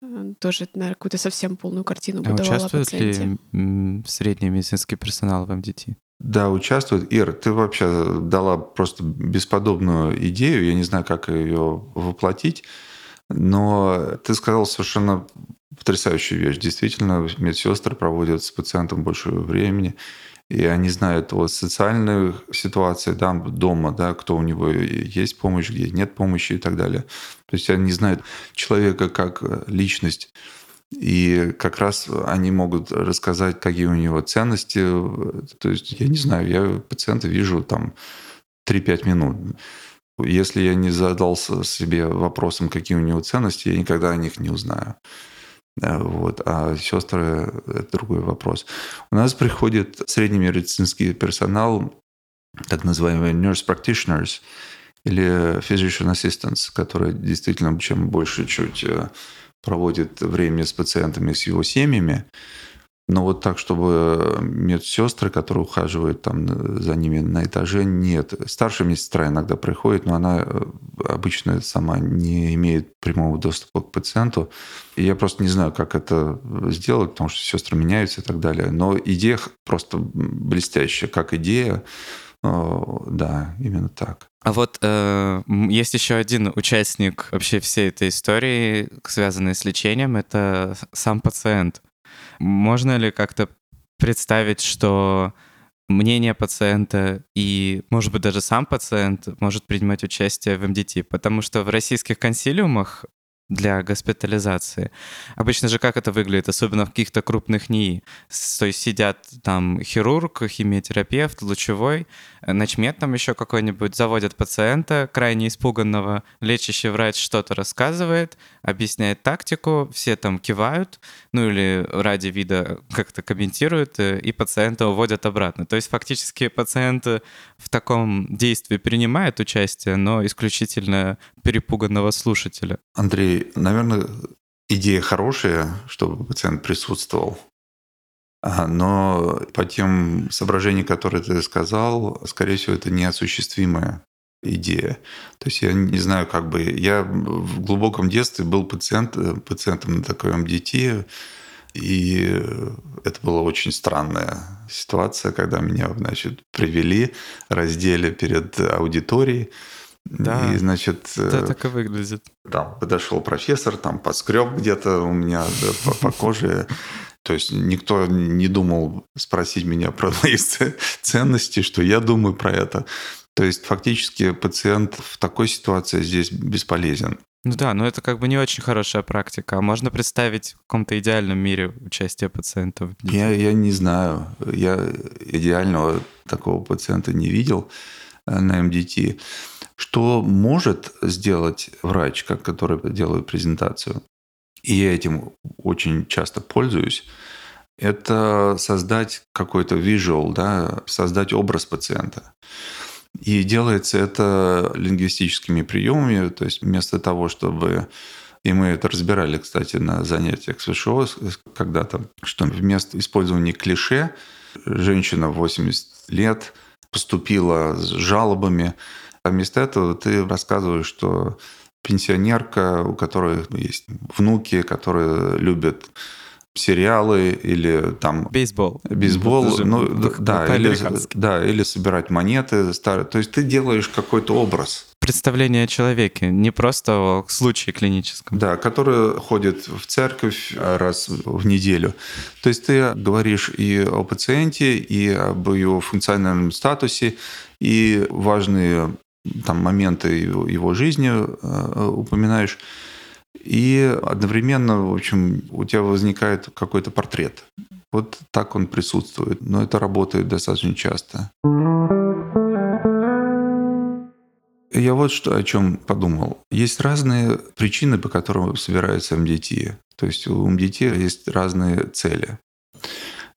Speaker 5: Э, Тоже, наверное, какую-то совсем полную картину
Speaker 4: А участвует
Speaker 5: пациенте.
Speaker 4: ли средний медицинский персонал в МДТ?
Speaker 6: Да, участвует. Ир, ты вообще дала просто бесподобную идею, я не знаю, как ее воплотить, но ты сказал совершенно потрясающая вещь. Действительно, медсестры проводят с пациентом больше времени, и они знают о социальных ситуациях да, дома, да, кто у него есть помощь, где нет помощи и так далее. То есть они знают человека как личность. И как раз они могут рассказать, какие у него ценности. То есть, я не знаю, я пациента вижу там 3-5 минут. Если я не задался себе вопросом, какие у него ценности, я никогда о них не узнаю. Вот. А сестры – это другой вопрос. У нас приходит средний медицинский персонал, так называемые nurse practitioners или physician assistants, которые действительно чем больше чуть э, проводит время с пациентами, с его семьями, но вот так, чтобы медсестры, которые ухаживают там за ними на этаже, нет. Старшая медсестра иногда приходит, но она э, обычно сама не имеет прямого доступа к пациенту. И я просто не знаю, как это сделать, потому что сестры меняются и так далее. Но идея просто блестящая, как идея. Да, именно так.
Speaker 4: А вот э, есть еще один участник вообще всей этой истории, связанной с лечением, это сам пациент. Можно ли как-то представить, что мнение пациента и, может быть, даже сам пациент может принимать участие в МДТ? Потому что в российских консилиумах для госпитализации. Обычно же как это выглядит, особенно в каких-то крупных НИИ? То есть сидят там хирург, химиотерапевт, лучевой, начмет там еще какой-нибудь, заводят пациента, крайне испуганного, лечащий врач что-то рассказывает, объясняет тактику, все там кивают, ну или ради вида как-то комментируют, э, и пациента уводят обратно. То есть фактически пациент в таком действии принимает участие, но исключительно перепуганного слушателя.
Speaker 6: Андрей, наверное, идея хорошая, чтобы пациент присутствовал. Но по тем соображениям, которые ты сказал, скорее всего, это неосуществимая идея. То есть я не знаю, как бы... Я в глубоком детстве был пациент, пациентом на такой МДТ, и это была очень странная ситуация, когда меня, значит, привели, раздели перед аудиторией,
Speaker 4: да,
Speaker 6: и, значит,
Speaker 4: это так и выглядит.
Speaker 6: Там подошел профессор, там подскреб где-то у меня да, по, по коже. То есть никто не думал спросить меня про мои ценности, что я думаю про это. То есть фактически пациент в такой ситуации здесь бесполезен.
Speaker 4: Ну да, но это как бы не очень хорошая практика. А можно представить в каком-то идеальном мире участие пациентов?
Speaker 6: Я, я не знаю. Я идеального такого пациента не видел э, на МДТ. Что может сделать врач, который делает презентацию, и я этим очень часто пользуюсь, это создать какой-то visual, да, создать образ пациента. И делается это лингвистическими приемами, то есть вместо того, чтобы и мы это разбирали, кстати, на занятиях с ВШО когда-то, что вместо использования клише женщина в 80 лет поступила с жалобами, а вместо этого ты рассказываешь, что пенсионерка, у которой есть внуки, которые любят сериалы или там
Speaker 4: бейсбол,
Speaker 6: бейсбол, ну да, или, да, или собирать монеты старые. То есть ты делаешь какой-то образ.
Speaker 4: Представление о человеке, не просто о случае клиническом.
Speaker 6: Да, который ходит в церковь раз в неделю. То есть ты говоришь и о пациенте, и об его функциональном статусе, и важные там моменты его, его жизни э, упоминаешь. И одновременно, в общем, у тебя возникает какой-то портрет. Вот так он присутствует. Но это работает достаточно часто. Я вот что о чем подумал. Есть разные причины, по которым собираются МДТ. То есть у МДТ есть разные цели.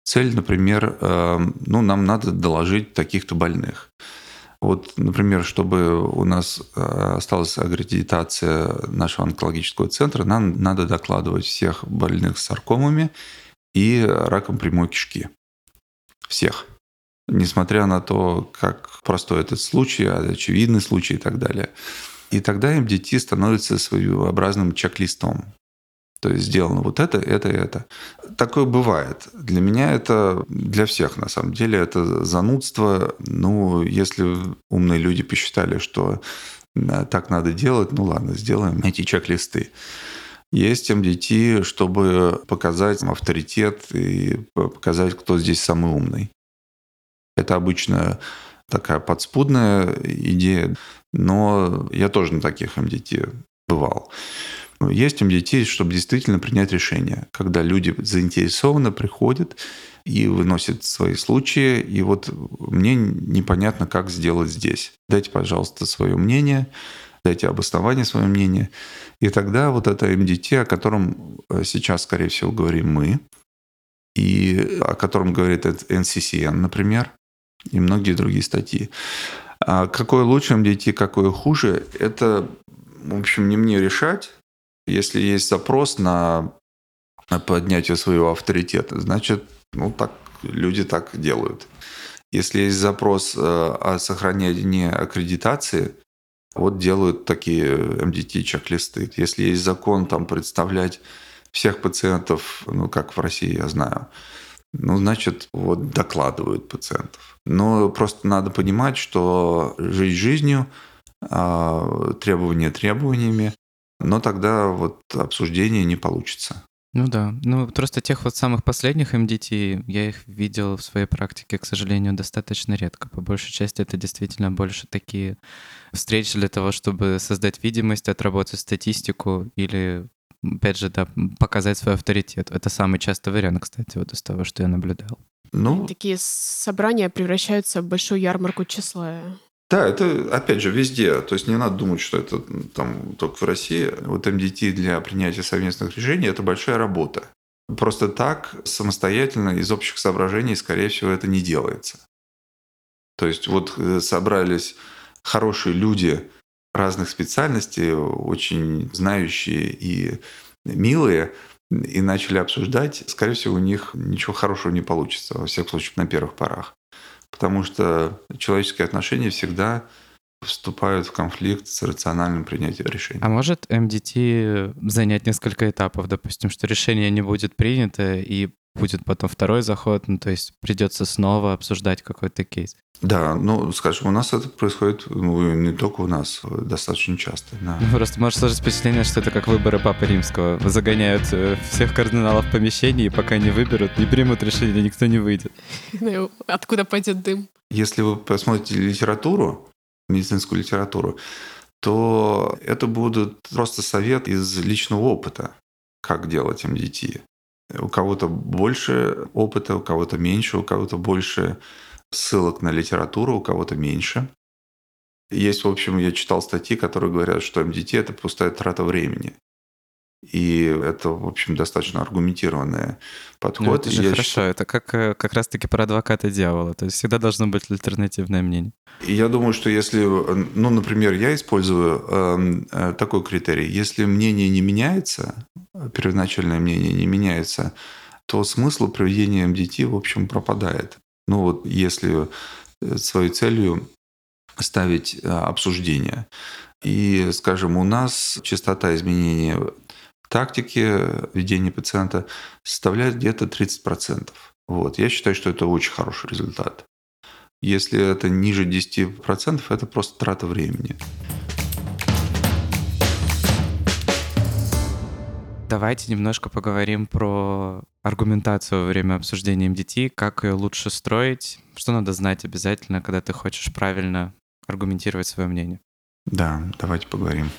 Speaker 6: Цель, например, э, ну, нам надо доложить таких-то больных. Вот, например, чтобы у нас э, осталась аккредитация нашего онкологического центра, нам надо докладывать всех больных с саркомами и раком прямой кишки. Всех. Несмотря на то, как простой этот случай, очевидный случай и так далее. И тогда МДТ становится своеобразным чек-листом. То есть сделано вот это, это, это. Такое бывает. Для меня это, для всех на самом деле, это занудство. Ну, если умные люди посчитали, что так надо делать, ну ладно, сделаем эти чек-листы. Есть МДТ, чтобы показать авторитет и показать, кто здесь самый умный. Это обычно такая подспудная идея, но я тоже на таких МДТ бывал. Есть МДТ, чтобы действительно принять решение, когда люди заинтересованно приходят и выносят свои случаи, и вот мне непонятно, как сделать здесь. Дайте, пожалуйста, свое мнение, дайте обоснование своего мнения. И тогда вот это МДТ, о котором э, сейчас, скорее всего, говорим мы, и о котором говорит NCCN, например, и многие другие статьи. А какое лучше МДТ, какое хуже, это, в общем, не мне решать. Если есть запрос на поднятие своего авторитета, значит, ну так люди так делают. Если есть запрос э, о сохранении аккредитации, вот делают такие МДТ-чек-листы. Если есть закон там представлять всех пациентов, ну, как в России, я знаю, ну, значит, вот докладывают пациентов. Но просто надо понимать, что жизнь жизнью, а, требования требованиями, но тогда вот обсуждение не получится.
Speaker 4: Ну да, ну просто тех вот самых последних МДТ, я их видел в своей практике, к сожалению, достаточно редко. По большей части это действительно больше такие встречи для того, чтобы создать видимость, отработать статистику или опять же, да, показать свой авторитет. Это самый частый вариант, кстати, вот из того, что я наблюдал.
Speaker 5: Ну, Такие собрания превращаются в большую ярмарку тщеславия.
Speaker 6: Да, это, опять же, везде. То есть не надо думать, что это там только в России. Вот МДТ для принятия совместных решений – это большая работа. Просто так, самостоятельно, из общих соображений, скорее всего, это не делается. То есть вот э, собрались хорошие люди разных специальностей, очень знающие и милые, и начали обсуждать, скорее всего, у них ничего хорошего не получится, во всяком случае, на первых порах потому что человеческие отношения всегда вступают в конфликт с рациональным принятием решений.
Speaker 4: А может МДТ занять несколько этапов, допустим, что решение не будет принято и будет потом второй заход, ну, то есть придется снова обсуждать какой-то кейс.
Speaker 6: Да, ну, скажем, у нас это происходит, ну, не только у нас, достаточно часто. Да.
Speaker 4: Ну, просто может сложиться впечатление, что это как выборы Папы Римского. Загоняют э, всех кардиналов в помещении, и пока не выберут, не примут решение, никто не выйдет.
Speaker 5: Ну, откуда пойдет дым?
Speaker 6: Если вы посмотрите литературу, медицинскую литературу, то это будут просто совет из личного опыта, как делать МДТ. У кого-то больше опыта, у кого-то меньше, у кого-то больше ссылок на литературу, у кого-то меньше. Есть, в общем, я читал статьи, которые говорят, что МДТ – это пустая трата времени. И это, в общем, достаточно аргументированный подход. Ну,
Speaker 4: это же я хорошо. Считаю... Это как, э, как раз-таки про адвоката дьявола. То есть всегда должно быть альтернативное мнение.
Speaker 6: И я думаю, что если, ну, например, я использую э, такой критерий. Если мнение не меняется, первоначальное мнение не меняется, то смысл проведения МДТ, в общем, пропадает. Ну вот если э, своей целью ставить э, обсуждение. И, скажем, у нас частота изменения тактики ведения пациента составляет где-то 30%. Вот. Я считаю, что это очень хороший результат. Если это ниже 10%, это просто трата времени.
Speaker 4: Давайте немножко поговорим про аргументацию во время обсуждения МДТ, как ее лучше строить, что надо знать обязательно, когда ты хочешь правильно аргументировать свое мнение.
Speaker 6: Да, давайте поговорим.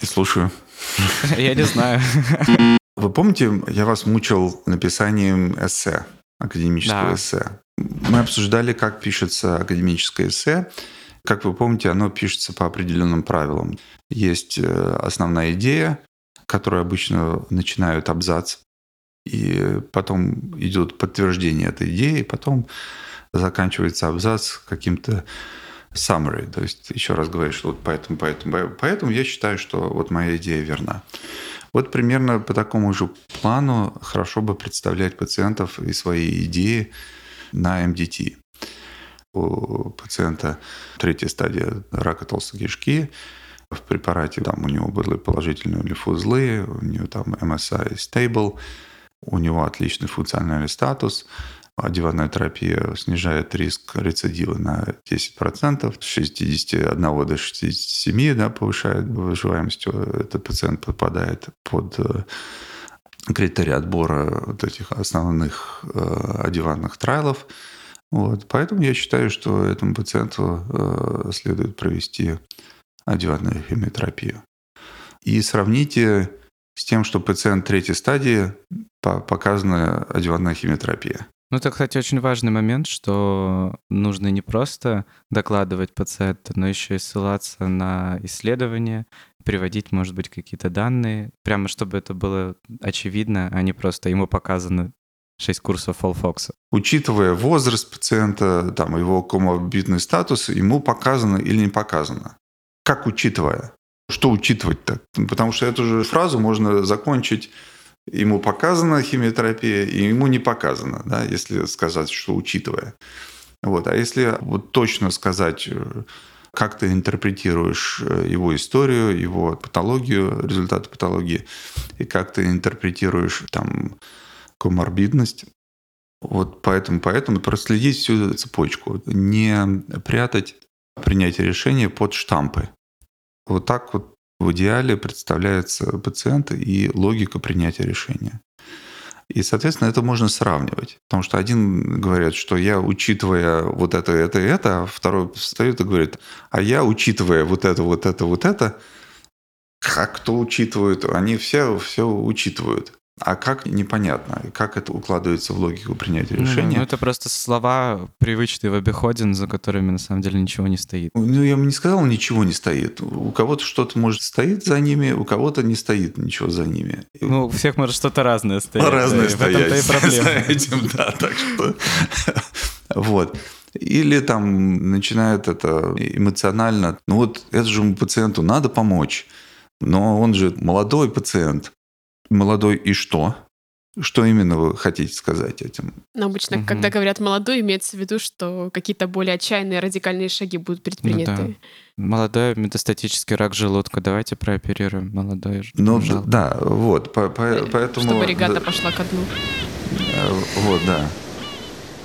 Speaker 6: И слушаю.
Speaker 4: Я не знаю.
Speaker 6: Вы помните, я вас мучил написанием эссе, академического да. эссе. Мы обсуждали, как пишется академическое эссе. Как вы помните, оно пишется по определенным правилам. Есть э, основная идея, которую обычно начинают абзац, и потом идет подтверждение этой идеи, потом заканчивается абзац каким-то summary, то есть еще раз говоришь, что вот поэтому, поэтому, поэтому я считаю, что вот моя идея верна. Вот примерно по такому же плану хорошо бы представлять пациентов и свои идеи на МДТ у пациента третья стадия рака толстой кишки. В препарате там у него были положительные лимфоузлы, у него там MSI stable, у него отличный функциональный статус, Одеванная терапия снижает риск рецидива на 10%, с 61 до 67 да, повышает выживаемость. Этот пациент попадает под э, критерии отбора вот этих основных э, одеванных трайлов. Вот. Поэтому я считаю, что этому пациенту э, следует провести одеванную химиотерапию. И сравните с тем, что пациент третьей стадии показана одеванная химиотерапия.
Speaker 4: Ну, это, кстати, очень важный момент, что нужно не просто докладывать пациенту, но еще и ссылаться на исследования, приводить, может быть, какие-то данные, прямо чтобы это было очевидно, а не просто ему показано 6 курсов Фолфокса.
Speaker 6: Учитывая возраст пациента, там, его коморбидный статус, ему показано или не показано. Как учитывая? Что учитывать-то? Потому что эту же фразу можно закончить ему показана химиотерапия, и ему не показана, да, если сказать, что учитывая. Вот. А если вот точно сказать, э, как ты интерпретируешь э, его историю, его патологию, результаты патологии, и как ты интерпретируешь там коморбидность, вот поэтому, поэтому проследить всю цепочку, не прятать принятие решения под штампы. Вот так вот в идеале представляется пациент и логика принятия решения. И, соответственно, это можно сравнивать. Потому что один говорит, что я, учитывая вот это, это, это, а второй встает и говорит, а я, учитывая вот это, вот это, вот это, как кто учитывает, они все, все учитывают. А как непонятно, как это укладывается в логику принятия решения?
Speaker 4: Ну, это просто слова привычные в обиходе, за которыми на самом деле ничего не стоит.
Speaker 6: Ну, я бы не сказал, ничего не стоит. У кого-то что-то может стоит за ними, у кого-то не стоит ничего за ними.
Speaker 4: Ну, у всех может что-то разное стоять.
Speaker 6: Разное
Speaker 4: да,
Speaker 6: стоять.
Speaker 4: И проблема.
Speaker 6: этим, да, так что... Вот. Или там начинает это эмоционально. Ну вот этому пациенту надо помочь, но он же молодой пациент молодой и что? Что именно вы хотите сказать этим?
Speaker 5: Ну, обычно, угу. когда говорят молодой, имеется в виду, что какие-то более отчаянные радикальные шаги будут предприняты. Ну, да.
Speaker 4: Молодой метастатический рак желудка. Давайте прооперируем молодой
Speaker 6: Ну, да, вот. По, по, э, поэтому...
Speaker 5: Чтобы регата да, пошла ко дну.
Speaker 6: Э, вот, да.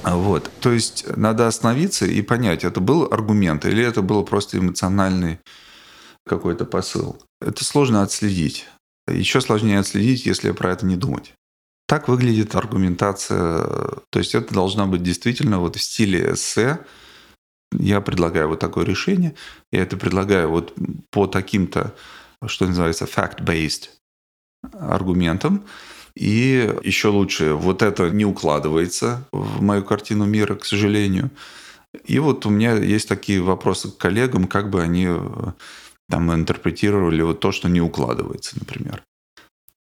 Speaker 6: Вот. То есть надо остановиться и понять, это был аргумент или это был просто эмоциональный какой-то посыл. Это сложно отследить. Еще сложнее отследить, если про это не думать. Так выглядит аргументация. То есть это должна быть действительно вот в стиле эссе. Я предлагаю вот такое решение. Я это предлагаю вот по таким-то, что называется, fact-based аргументам. И еще лучше, вот это не укладывается в мою картину мира, к сожалению. И вот у меня есть такие вопросы к коллегам, как бы они там интерпретировали вот то, что не укладывается, например.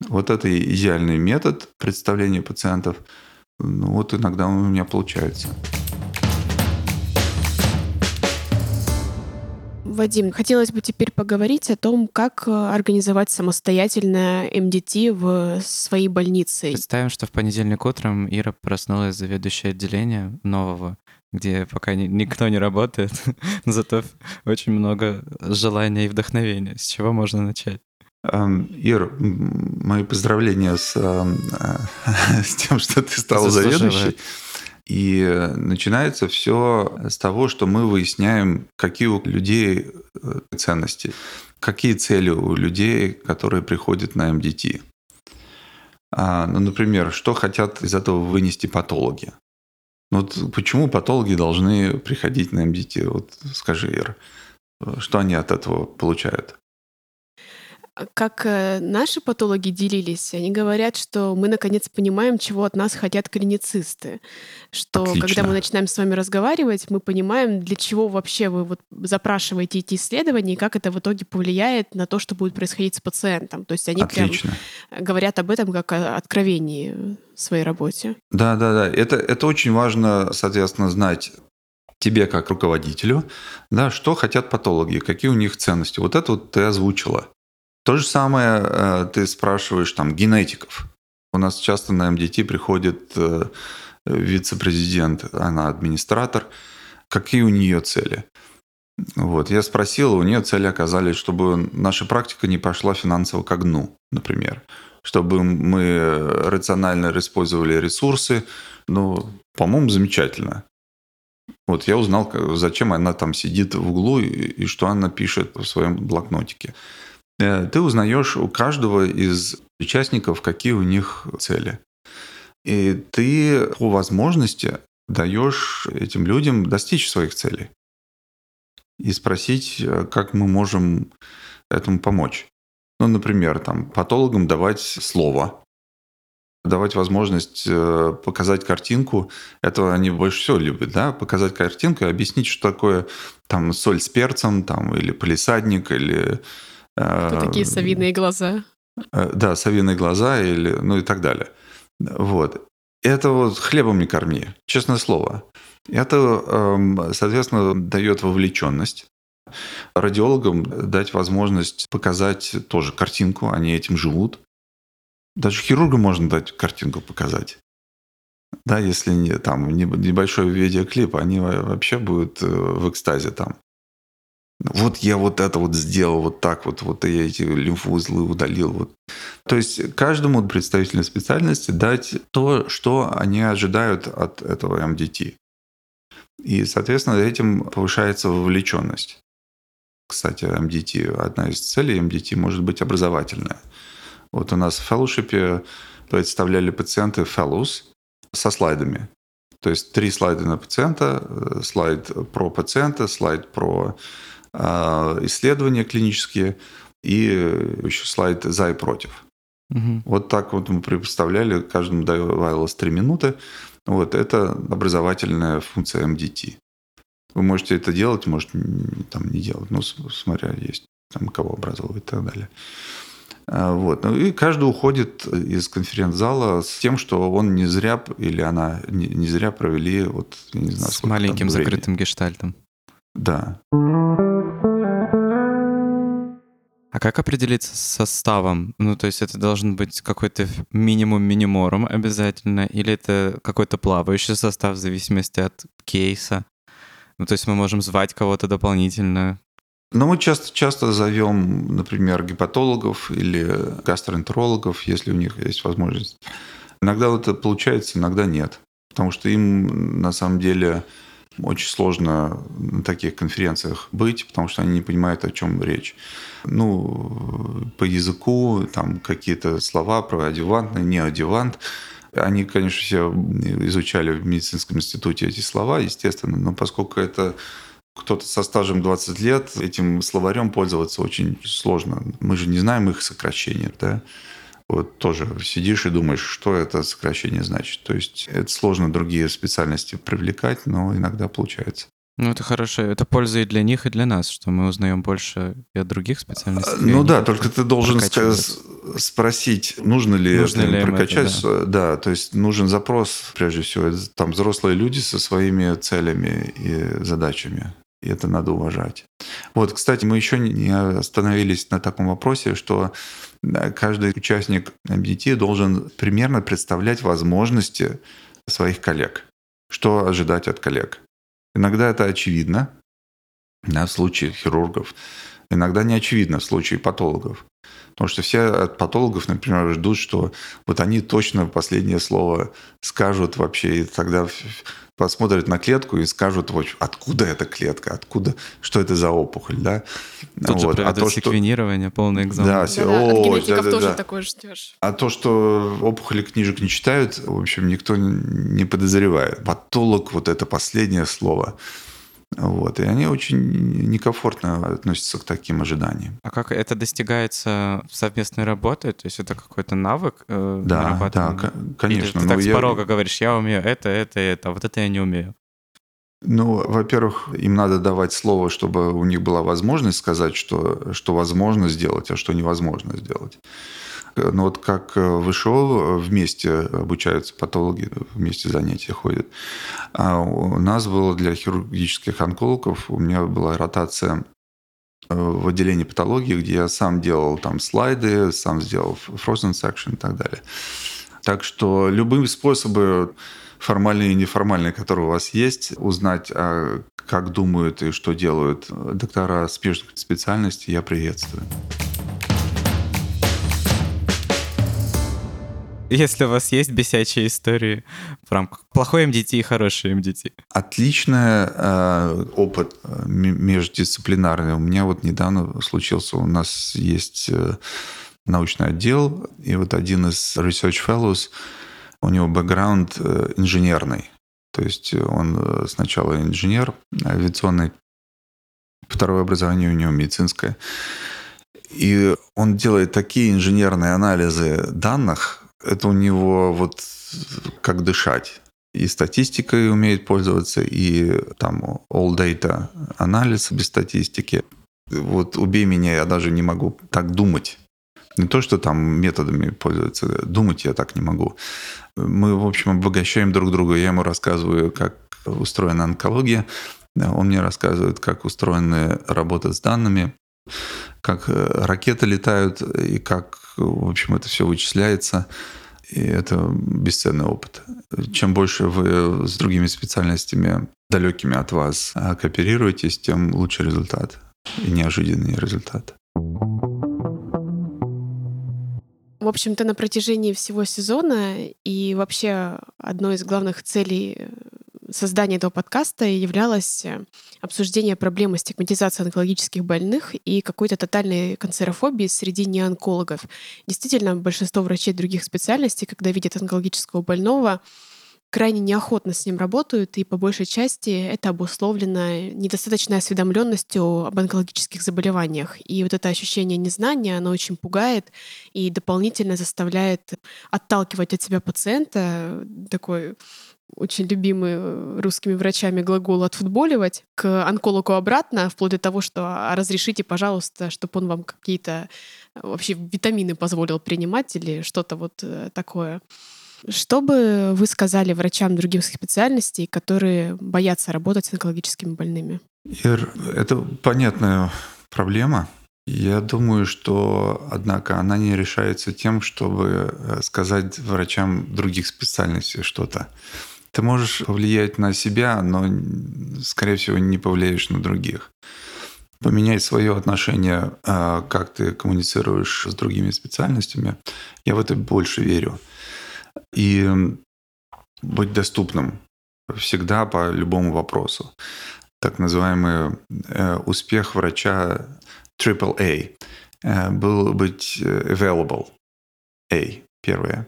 Speaker 6: Вот это идеальный метод представления пациентов. Ну, вот иногда у меня получается.
Speaker 5: Вадим, хотелось бы теперь поговорить о том, как э, организовать самостоятельно МДТ в своей больнице.
Speaker 4: Представим, что в понедельник утром Ира проснулась заведующее отделения нового где пока ни, никто не работает, но зато очень много желания и вдохновения. С чего можно начать?
Speaker 6: Ир, мои поздравления с, с тем, что ты стал заведующей. И начинается все с того, что мы выясняем, какие у людей э, ценности, какие цели у людей, которые приходят на МДТ. А, ну, например, что хотят из этого вынести патологи. Ну, вот почему патологи должны приходить на МДТ? Вот скажи, Ира, что они от этого получают?
Speaker 5: Как э, наши патологи делились, они говорят, что мы наконец понимаем, чего от нас хотят клиницисты. Что Отлично. когда мы начинаем с вами разговаривать, мы понимаем, для чего вообще вы вот запрашиваете эти исследования и как это в итоге повлияет на то, что будет происходить с пациентом. То есть они Отлично. прям говорят об этом как о откровении в своей работе.
Speaker 6: Да, да, да. Это, это очень важно, соответственно, знать тебе как руководителю, да, что хотят патологи, какие у них ценности. Вот это вот ты озвучила. То же самое э, ты спрашиваешь там генетиков. У нас часто на МДТ приходит э, вице-президент, она администратор. Какие у нее цели? Вот, я спросил, у нее цели оказались, чтобы наша практика не пошла финансово к дну, например. Чтобы мы рационально использовали ресурсы. Ну, по-моему, замечательно. Вот я узнал, зачем она там сидит в углу и что она пишет в своем блокнотике. Э, ты узнаешь у каждого из участников, какие у них цели. И ты по возможности даешь этим людям достичь своих целей. И спросить, э, как мы можем этому помочь. Ну, например, там, патологам давать слово, давать возможность э, показать картинку. Этого они больше всего любят, да, показать картинку и объяснить, что такое там соль с перцем, там, или полисадник, или...
Speaker 5: Э, Кто такие совиные глаза?
Speaker 6: Э, да, совиные глаза, или, ну и так далее. Вот. Это вот хлебом не корми, честное слово. Это, эм, соответственно, дает вовлеченность. Радиологам дать возможность показать тоже картинку, они этим живут. Даже хирургам можно дать картинку показать. Да, если не, там небольшой видеоклип, они вообще будут э, в экстазе там. Вот я вот это вот сделал, вот так вот, вот я эти лимфоузлы удалил. Вот. То есть каждому представителю специальности дать то, что они ожидают от этого МДТ. И, соответственно, этим повышается вовлеченность. Кстати, МДТ, одна из целей МДТ может быть образовательная. Вот у нас в фэллоушипе представляли пациенты fellows со слайдами. То есть три слайда на пациента, э, слайд про пациента, слайд про исследования клинические и еще слайд за и против. Угу. Вот так вот мы представляли, каждому давалось три минуты. Вот это образовательная функция МДТ. Вы можете это делать, может там не делать, ну, смотря есть там кого образовывать и так далее. А, вот. Ну и каждый уходит из конференц-зала с тем, что он не зря или она не, не зря провели вот, не знаю,
Speaker 4: с маленьким закрытым гештальтом.
Speaker 6: Да.
Speaker 4: А как определиться с составом? Ну, то есть это должен быть какой-то минимум миниморум обязательно, или это какой-то плавающий состав в зависимости от кейса? Ну, то есть мы можем звать кого-то дополнительно.
Speaker 6: Но мы часто, часто зовем, например, гепатологов или гастроэнтерологов, если у них есть возможность. Иногда это получается, иногда нет. Потому что им на самом деле очень сложно на таких конференциях быть, потому что они не понимают, о чем речь. Ну, по языку, там какие-то слова про адювантный, не адювант. Они, конечно, все изучали в медицинском институте эти слова, естественно, но поскольку это кто-то со стажем 20 лет, этим словарем пользоваться очень сложно. Мы же не знаем их сокращения, да? Вот тоже сидишь и думаешь, что это сокращение значит. То есть это сложно другие специальности привлекать, но иногда получается.
Speaker 4: Ну, это хорошо. Это польза и для них, и для нас, что мы узнаем больше и о других специальностях.
Speaker 6: Ну да, только ты должен спросить, нужно ли нужно ли прокачать. Это, да. да, то есть нужен запрос, прежде всего. Там взрослые люди со своими целями и задачами и это надо уважать. Вот, кстати, мы еще не остановились на таком вопросе, что каждый участник MDT должен примерно представлять возможности своих коллег. Что ожидать от коллег? Иногда это очевидно, да, в случае хирургов. Иногда не очевидно в случае патологов. Потому что все от патологов, например, ждут, что вот они точно последнее слово скажут вообще, и тогда посмотрят на клетку и скажут, вот, откуда эта клетка, откуда, что это за опухоль, да.
Speaker 4: Тут вот. же а то, секвенирование, что... полный экзамен.
Speaker 5: Да, да, о, от генетиков да, тоже да. такое ждешь.
Speaker 6: А то, что опухоли книжек не читают, в общем, никто не подозревает. Патолог, вот это последнее слово. Вот, и они очень некомфортно относятся к таким ожиданиям.
Speaker 4: А как это достигается совместной работой? То есть это какой-то навык?
Speaker 6: Э, да, да, конечно.
Speaker 4: Или ты так я... с порога говоришь, я умею это, это, это, а вот это я не умею.
Speaker 6: Ну, во-первых, им надо давать слово, чтобы у них была возможность сказать, что, что возможно сделать, а что невозможно сделать. Но вот как э, вышел, э, вместе обучаются патологи, вместе занятия ходят. А у нас было для хирургических онкологов, у меня была ротация э, в отделении патологии, где я сам делал там слайды, сам сделал frozen section и так далее. Так что любые способы формальные и неформальные, которые у вас есть, узнать, а как думают и что делают доктора смежных специальностей, я приветствую.
Speaker 4: Если у вас есть бесячие истории в рамках плохой МДТ и хороший МДТ.
Speaker 6: Отличный э, опыт э, междисциплинарный. У меня вот недавно случился, у нас есть э, научный отдел, и вот один из Research Fellows, у него бэкграунд э, инженерный. То есть он э, сначала инженер авиационный, второе образование у него медицинское. И он делает такие инженерные анализы данных, это у него вот как дышать. И статистикой умеет пользоваться, и там all data анализ без статистики. Вот убей меня, я даже не могу так думать. Не то, что там методами пользоваться, думать я так не могу. Мы, в общем, обогащаем друг друга. Я ему рассказываю, как устроена онкология. Он мне рассказывает, как устроена работа с данными, как ракеты летают и как, в общем, это все вычисляется. И это бесценный опыт. Чем больше вы с другими специальностями, далекими от вас, а, кооперируетесь, тем лучше результат и неожиданный результат.
Speaker 5: В общем-то, на протяжении всего сезона и вообще одной из главных целей создания этого подкаста являлось э, обсуждение проблемы стигматизации онкологических больных и какой-то тотальной канцерофобии среди неонкологов. Действительно, большинство врачей других специальностей, когда видят онкологического больного, крайне неохотно с ним работают, и по большей части это обусловлено недостаточной осведомленностью об онкологических заболеваниях. И вот это ощущение незнания, оно очень пугает и дополнительно заставляет отталкивать от себя пациента, такой очень любимый э, русскими врачами глагол «отфутболивать» к онкологу обратно, вплоть до того, что а разрешите, пожалуйста, чтобы он вам какие-то э, вообще витамины позволил принимать или что-то вот э, такое. Что бы вы сказали врачам других специальностей, которые боятся работать с онкологическими больными?
Speaker 6: Ир, это понятная проблема. Я думаю, что, однако, она не решается тем, чтобы сказать врачам других специальностей что-то. Ты можешь повлиять на себя, но, скорее всего, не повлияешь на других. Поменять свое отношение, а, как ты коммуницируешь с другими специальностями, я в это больше верю. И быть доступным всегда по любому вопросу. Так называемый э, успех врача AAA э, был быть э, available. A, первое.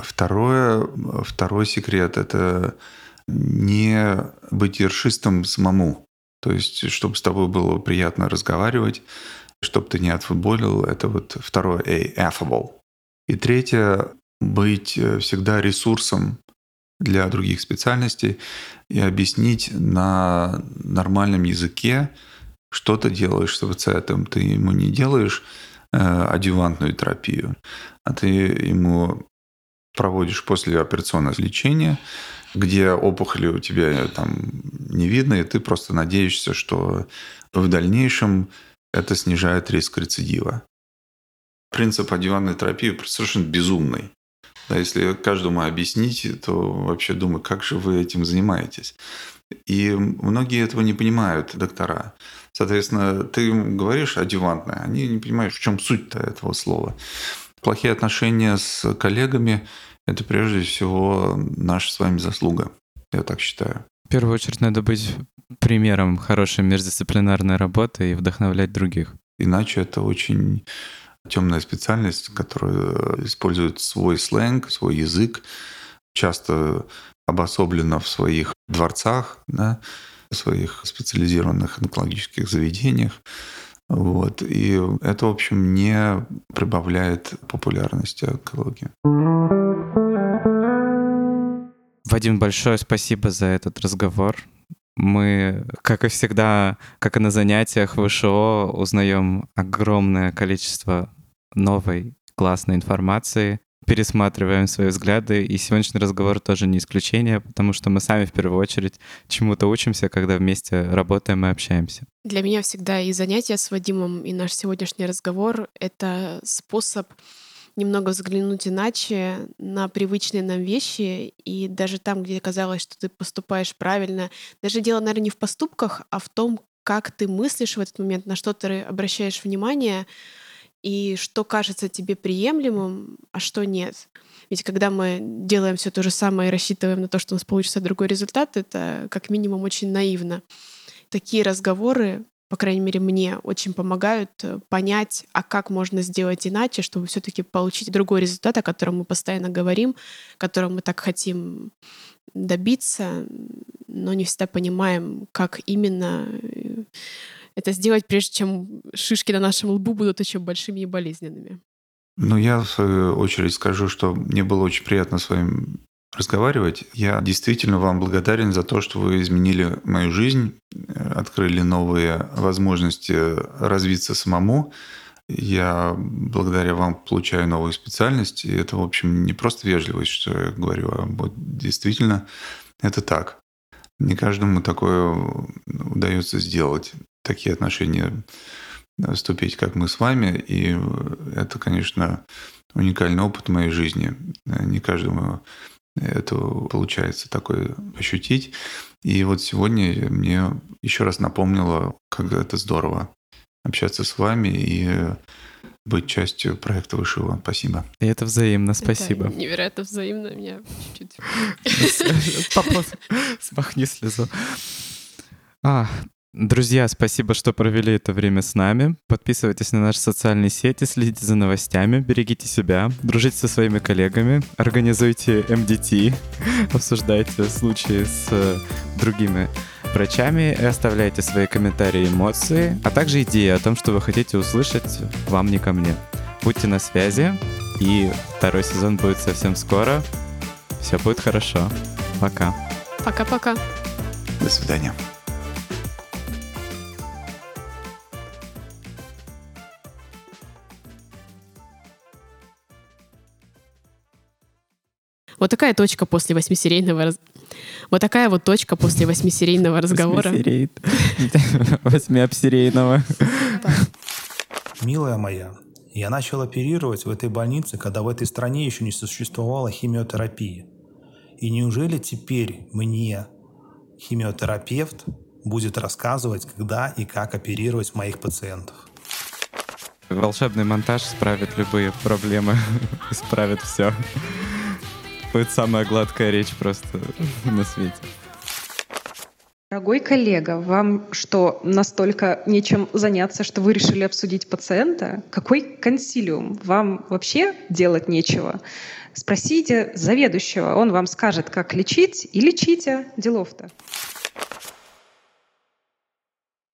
Speaker 6: Второе, второй секрет – это не быть ершистом самому. То есть, чтобы с тобой было приятно разговаривать, чтобы ты не отфутболил, это вот второе A, affable. И третье – быть всегда ресурсом для других специальностей и объяснить на нормальном языке, что ты делаешь с пациентом. Ты ему не делаешь э, адювантную терапию, а ты ему проводишь после операционного лечения, где опухоли у тебя там не видно, и ты просто надеешься, что в дальнейшем это снижает риск рецидива. Принцип адювантной терапии совершенно безумный. Да, если каждому объяснить, то вообще думаю, как же вы этим занимаетесь. И многие этого не понимают, доктора. Соответственно, ты им говоришь адювантное, они не понимают, в чем суть этого слова. Плохие отношения с коллегами – это прежде всего наша с вами заслуга, я так считаю.
Speaker 4: В первую очередь надо быть примером хорошей междисциплинарной работы и вдохновлять других.
Speaker 6: Иначе это очень темная специальность, которая использует свой сленг, свой язык, часто обособлена в своих дворцах, да, в своих специализированных онкологических заведениях. Вот. И это, в общем, не прибавляет популярности онкологии.
Speaker 4: Вадим, большое спасибо за этот разговор. Мы, как и всегда, как и на занятиях в ВШО, узнаем огромное количество новой классной информации пересматриваем свои взгляды, и сегодняшний разговор тоже не исключение, потому что мы сами в первую очередь чему-то учимся, когда вместе работаем и общаемся.
Speaker 5: Для меня всегда и занятия с Вадимом, и наш сегодняшний разговор — это способ немного взглянуть иначе на привычные нам вещи, и даже там, где казалось, что ты поступаешь правильно, даже дело, наверное, не в поступках, а в том, как ты мыслишь в этот момент, на что ты обращаешь внимание — и что кажется тебе приемлемым, а что нет. Ведь когда мы делаем все то же самое и рассчитываем на то, что у нас получится другой результат, это как минимум очень наивно. Такие разговоры, по крайней мере, мне очень помогают э, понять, а как можно сделать иначе, чтобы все-таки получить другой результат, о котором мы постоянно говорим, которым мы так хотим добиться, но не всегда понимаем, как именно э, это сделать, прежде чем шишки на нашем лбу будут очень большими и болезненными.
Speaker 6: Ну, я, в свою очередь, скажу, что мне было очень приятно с вами разговаривать. Я действительно вам благодарен за то, что вы изменили мою жизнь, открыли новые возможности развиться самому. Я благодаря вам получаю новую специальность. И это, в общем, не просто вежливость, что я говорю, а вот действительно это так. Не каждому такое удается сделать, такие отношения вступить, как мы с вами. И это, конечно, уникальный опыт в моей жизни. Не каждому это получается такое ощутить. И вот сегодня мне еще раз напомнило, как это здорово общаться с вами и быть частью проекта Вышива. Спасибо.
Speaker 4: И это взаимно, спасибо.
Speaker 5: Это невероятно взаимно. Меня чуть-чуть...
Speaker 4: Смахни слезу. А, Друзья, спасибо, что провели это время с нами. Подписывайтесь на наши социальные сети, следите за новостями, берегите себя, дружите со своими коллегами, организуйте МДТ, обсуждайте случаи с э, другими врачами и оставляйте свои комментарии и эмоции, а также идеи о том, что вы хотите услышать вам не ко мне. Будьте на связи, и второй сезон будет совсем скоро. Все будет хорошо. Пока.
Speaker 5: Пока-пока.
Speaker 6: До свидания.
Speaker 5: Вот такая точка после восьмисерийного раз... Вот такая вот точка после восьмисерийного разговора.
Speaker 4: Восьмиобсерийного.
Speaker 2: Милая моя, я начал оперировать в этой больнице, когда в этой стране еще не существовало химиотерапии. И неужели теперь мне химиотерапевт будет рассказывать, когда и как оперировать моих пациентов?
Speaker 4: Волшебный монтаж справит любые проблемы, исправит все будет самая гладкая речь просто на свете.
Speaker 3: Дорогой коллега, вам что, настолько нечем заняться, что вы решили обсудить пациента? Какой консилиум? Вам вообще делать нечего? Спросите заведующего, он вам скажет, как лечить, и лечите. Делов-то.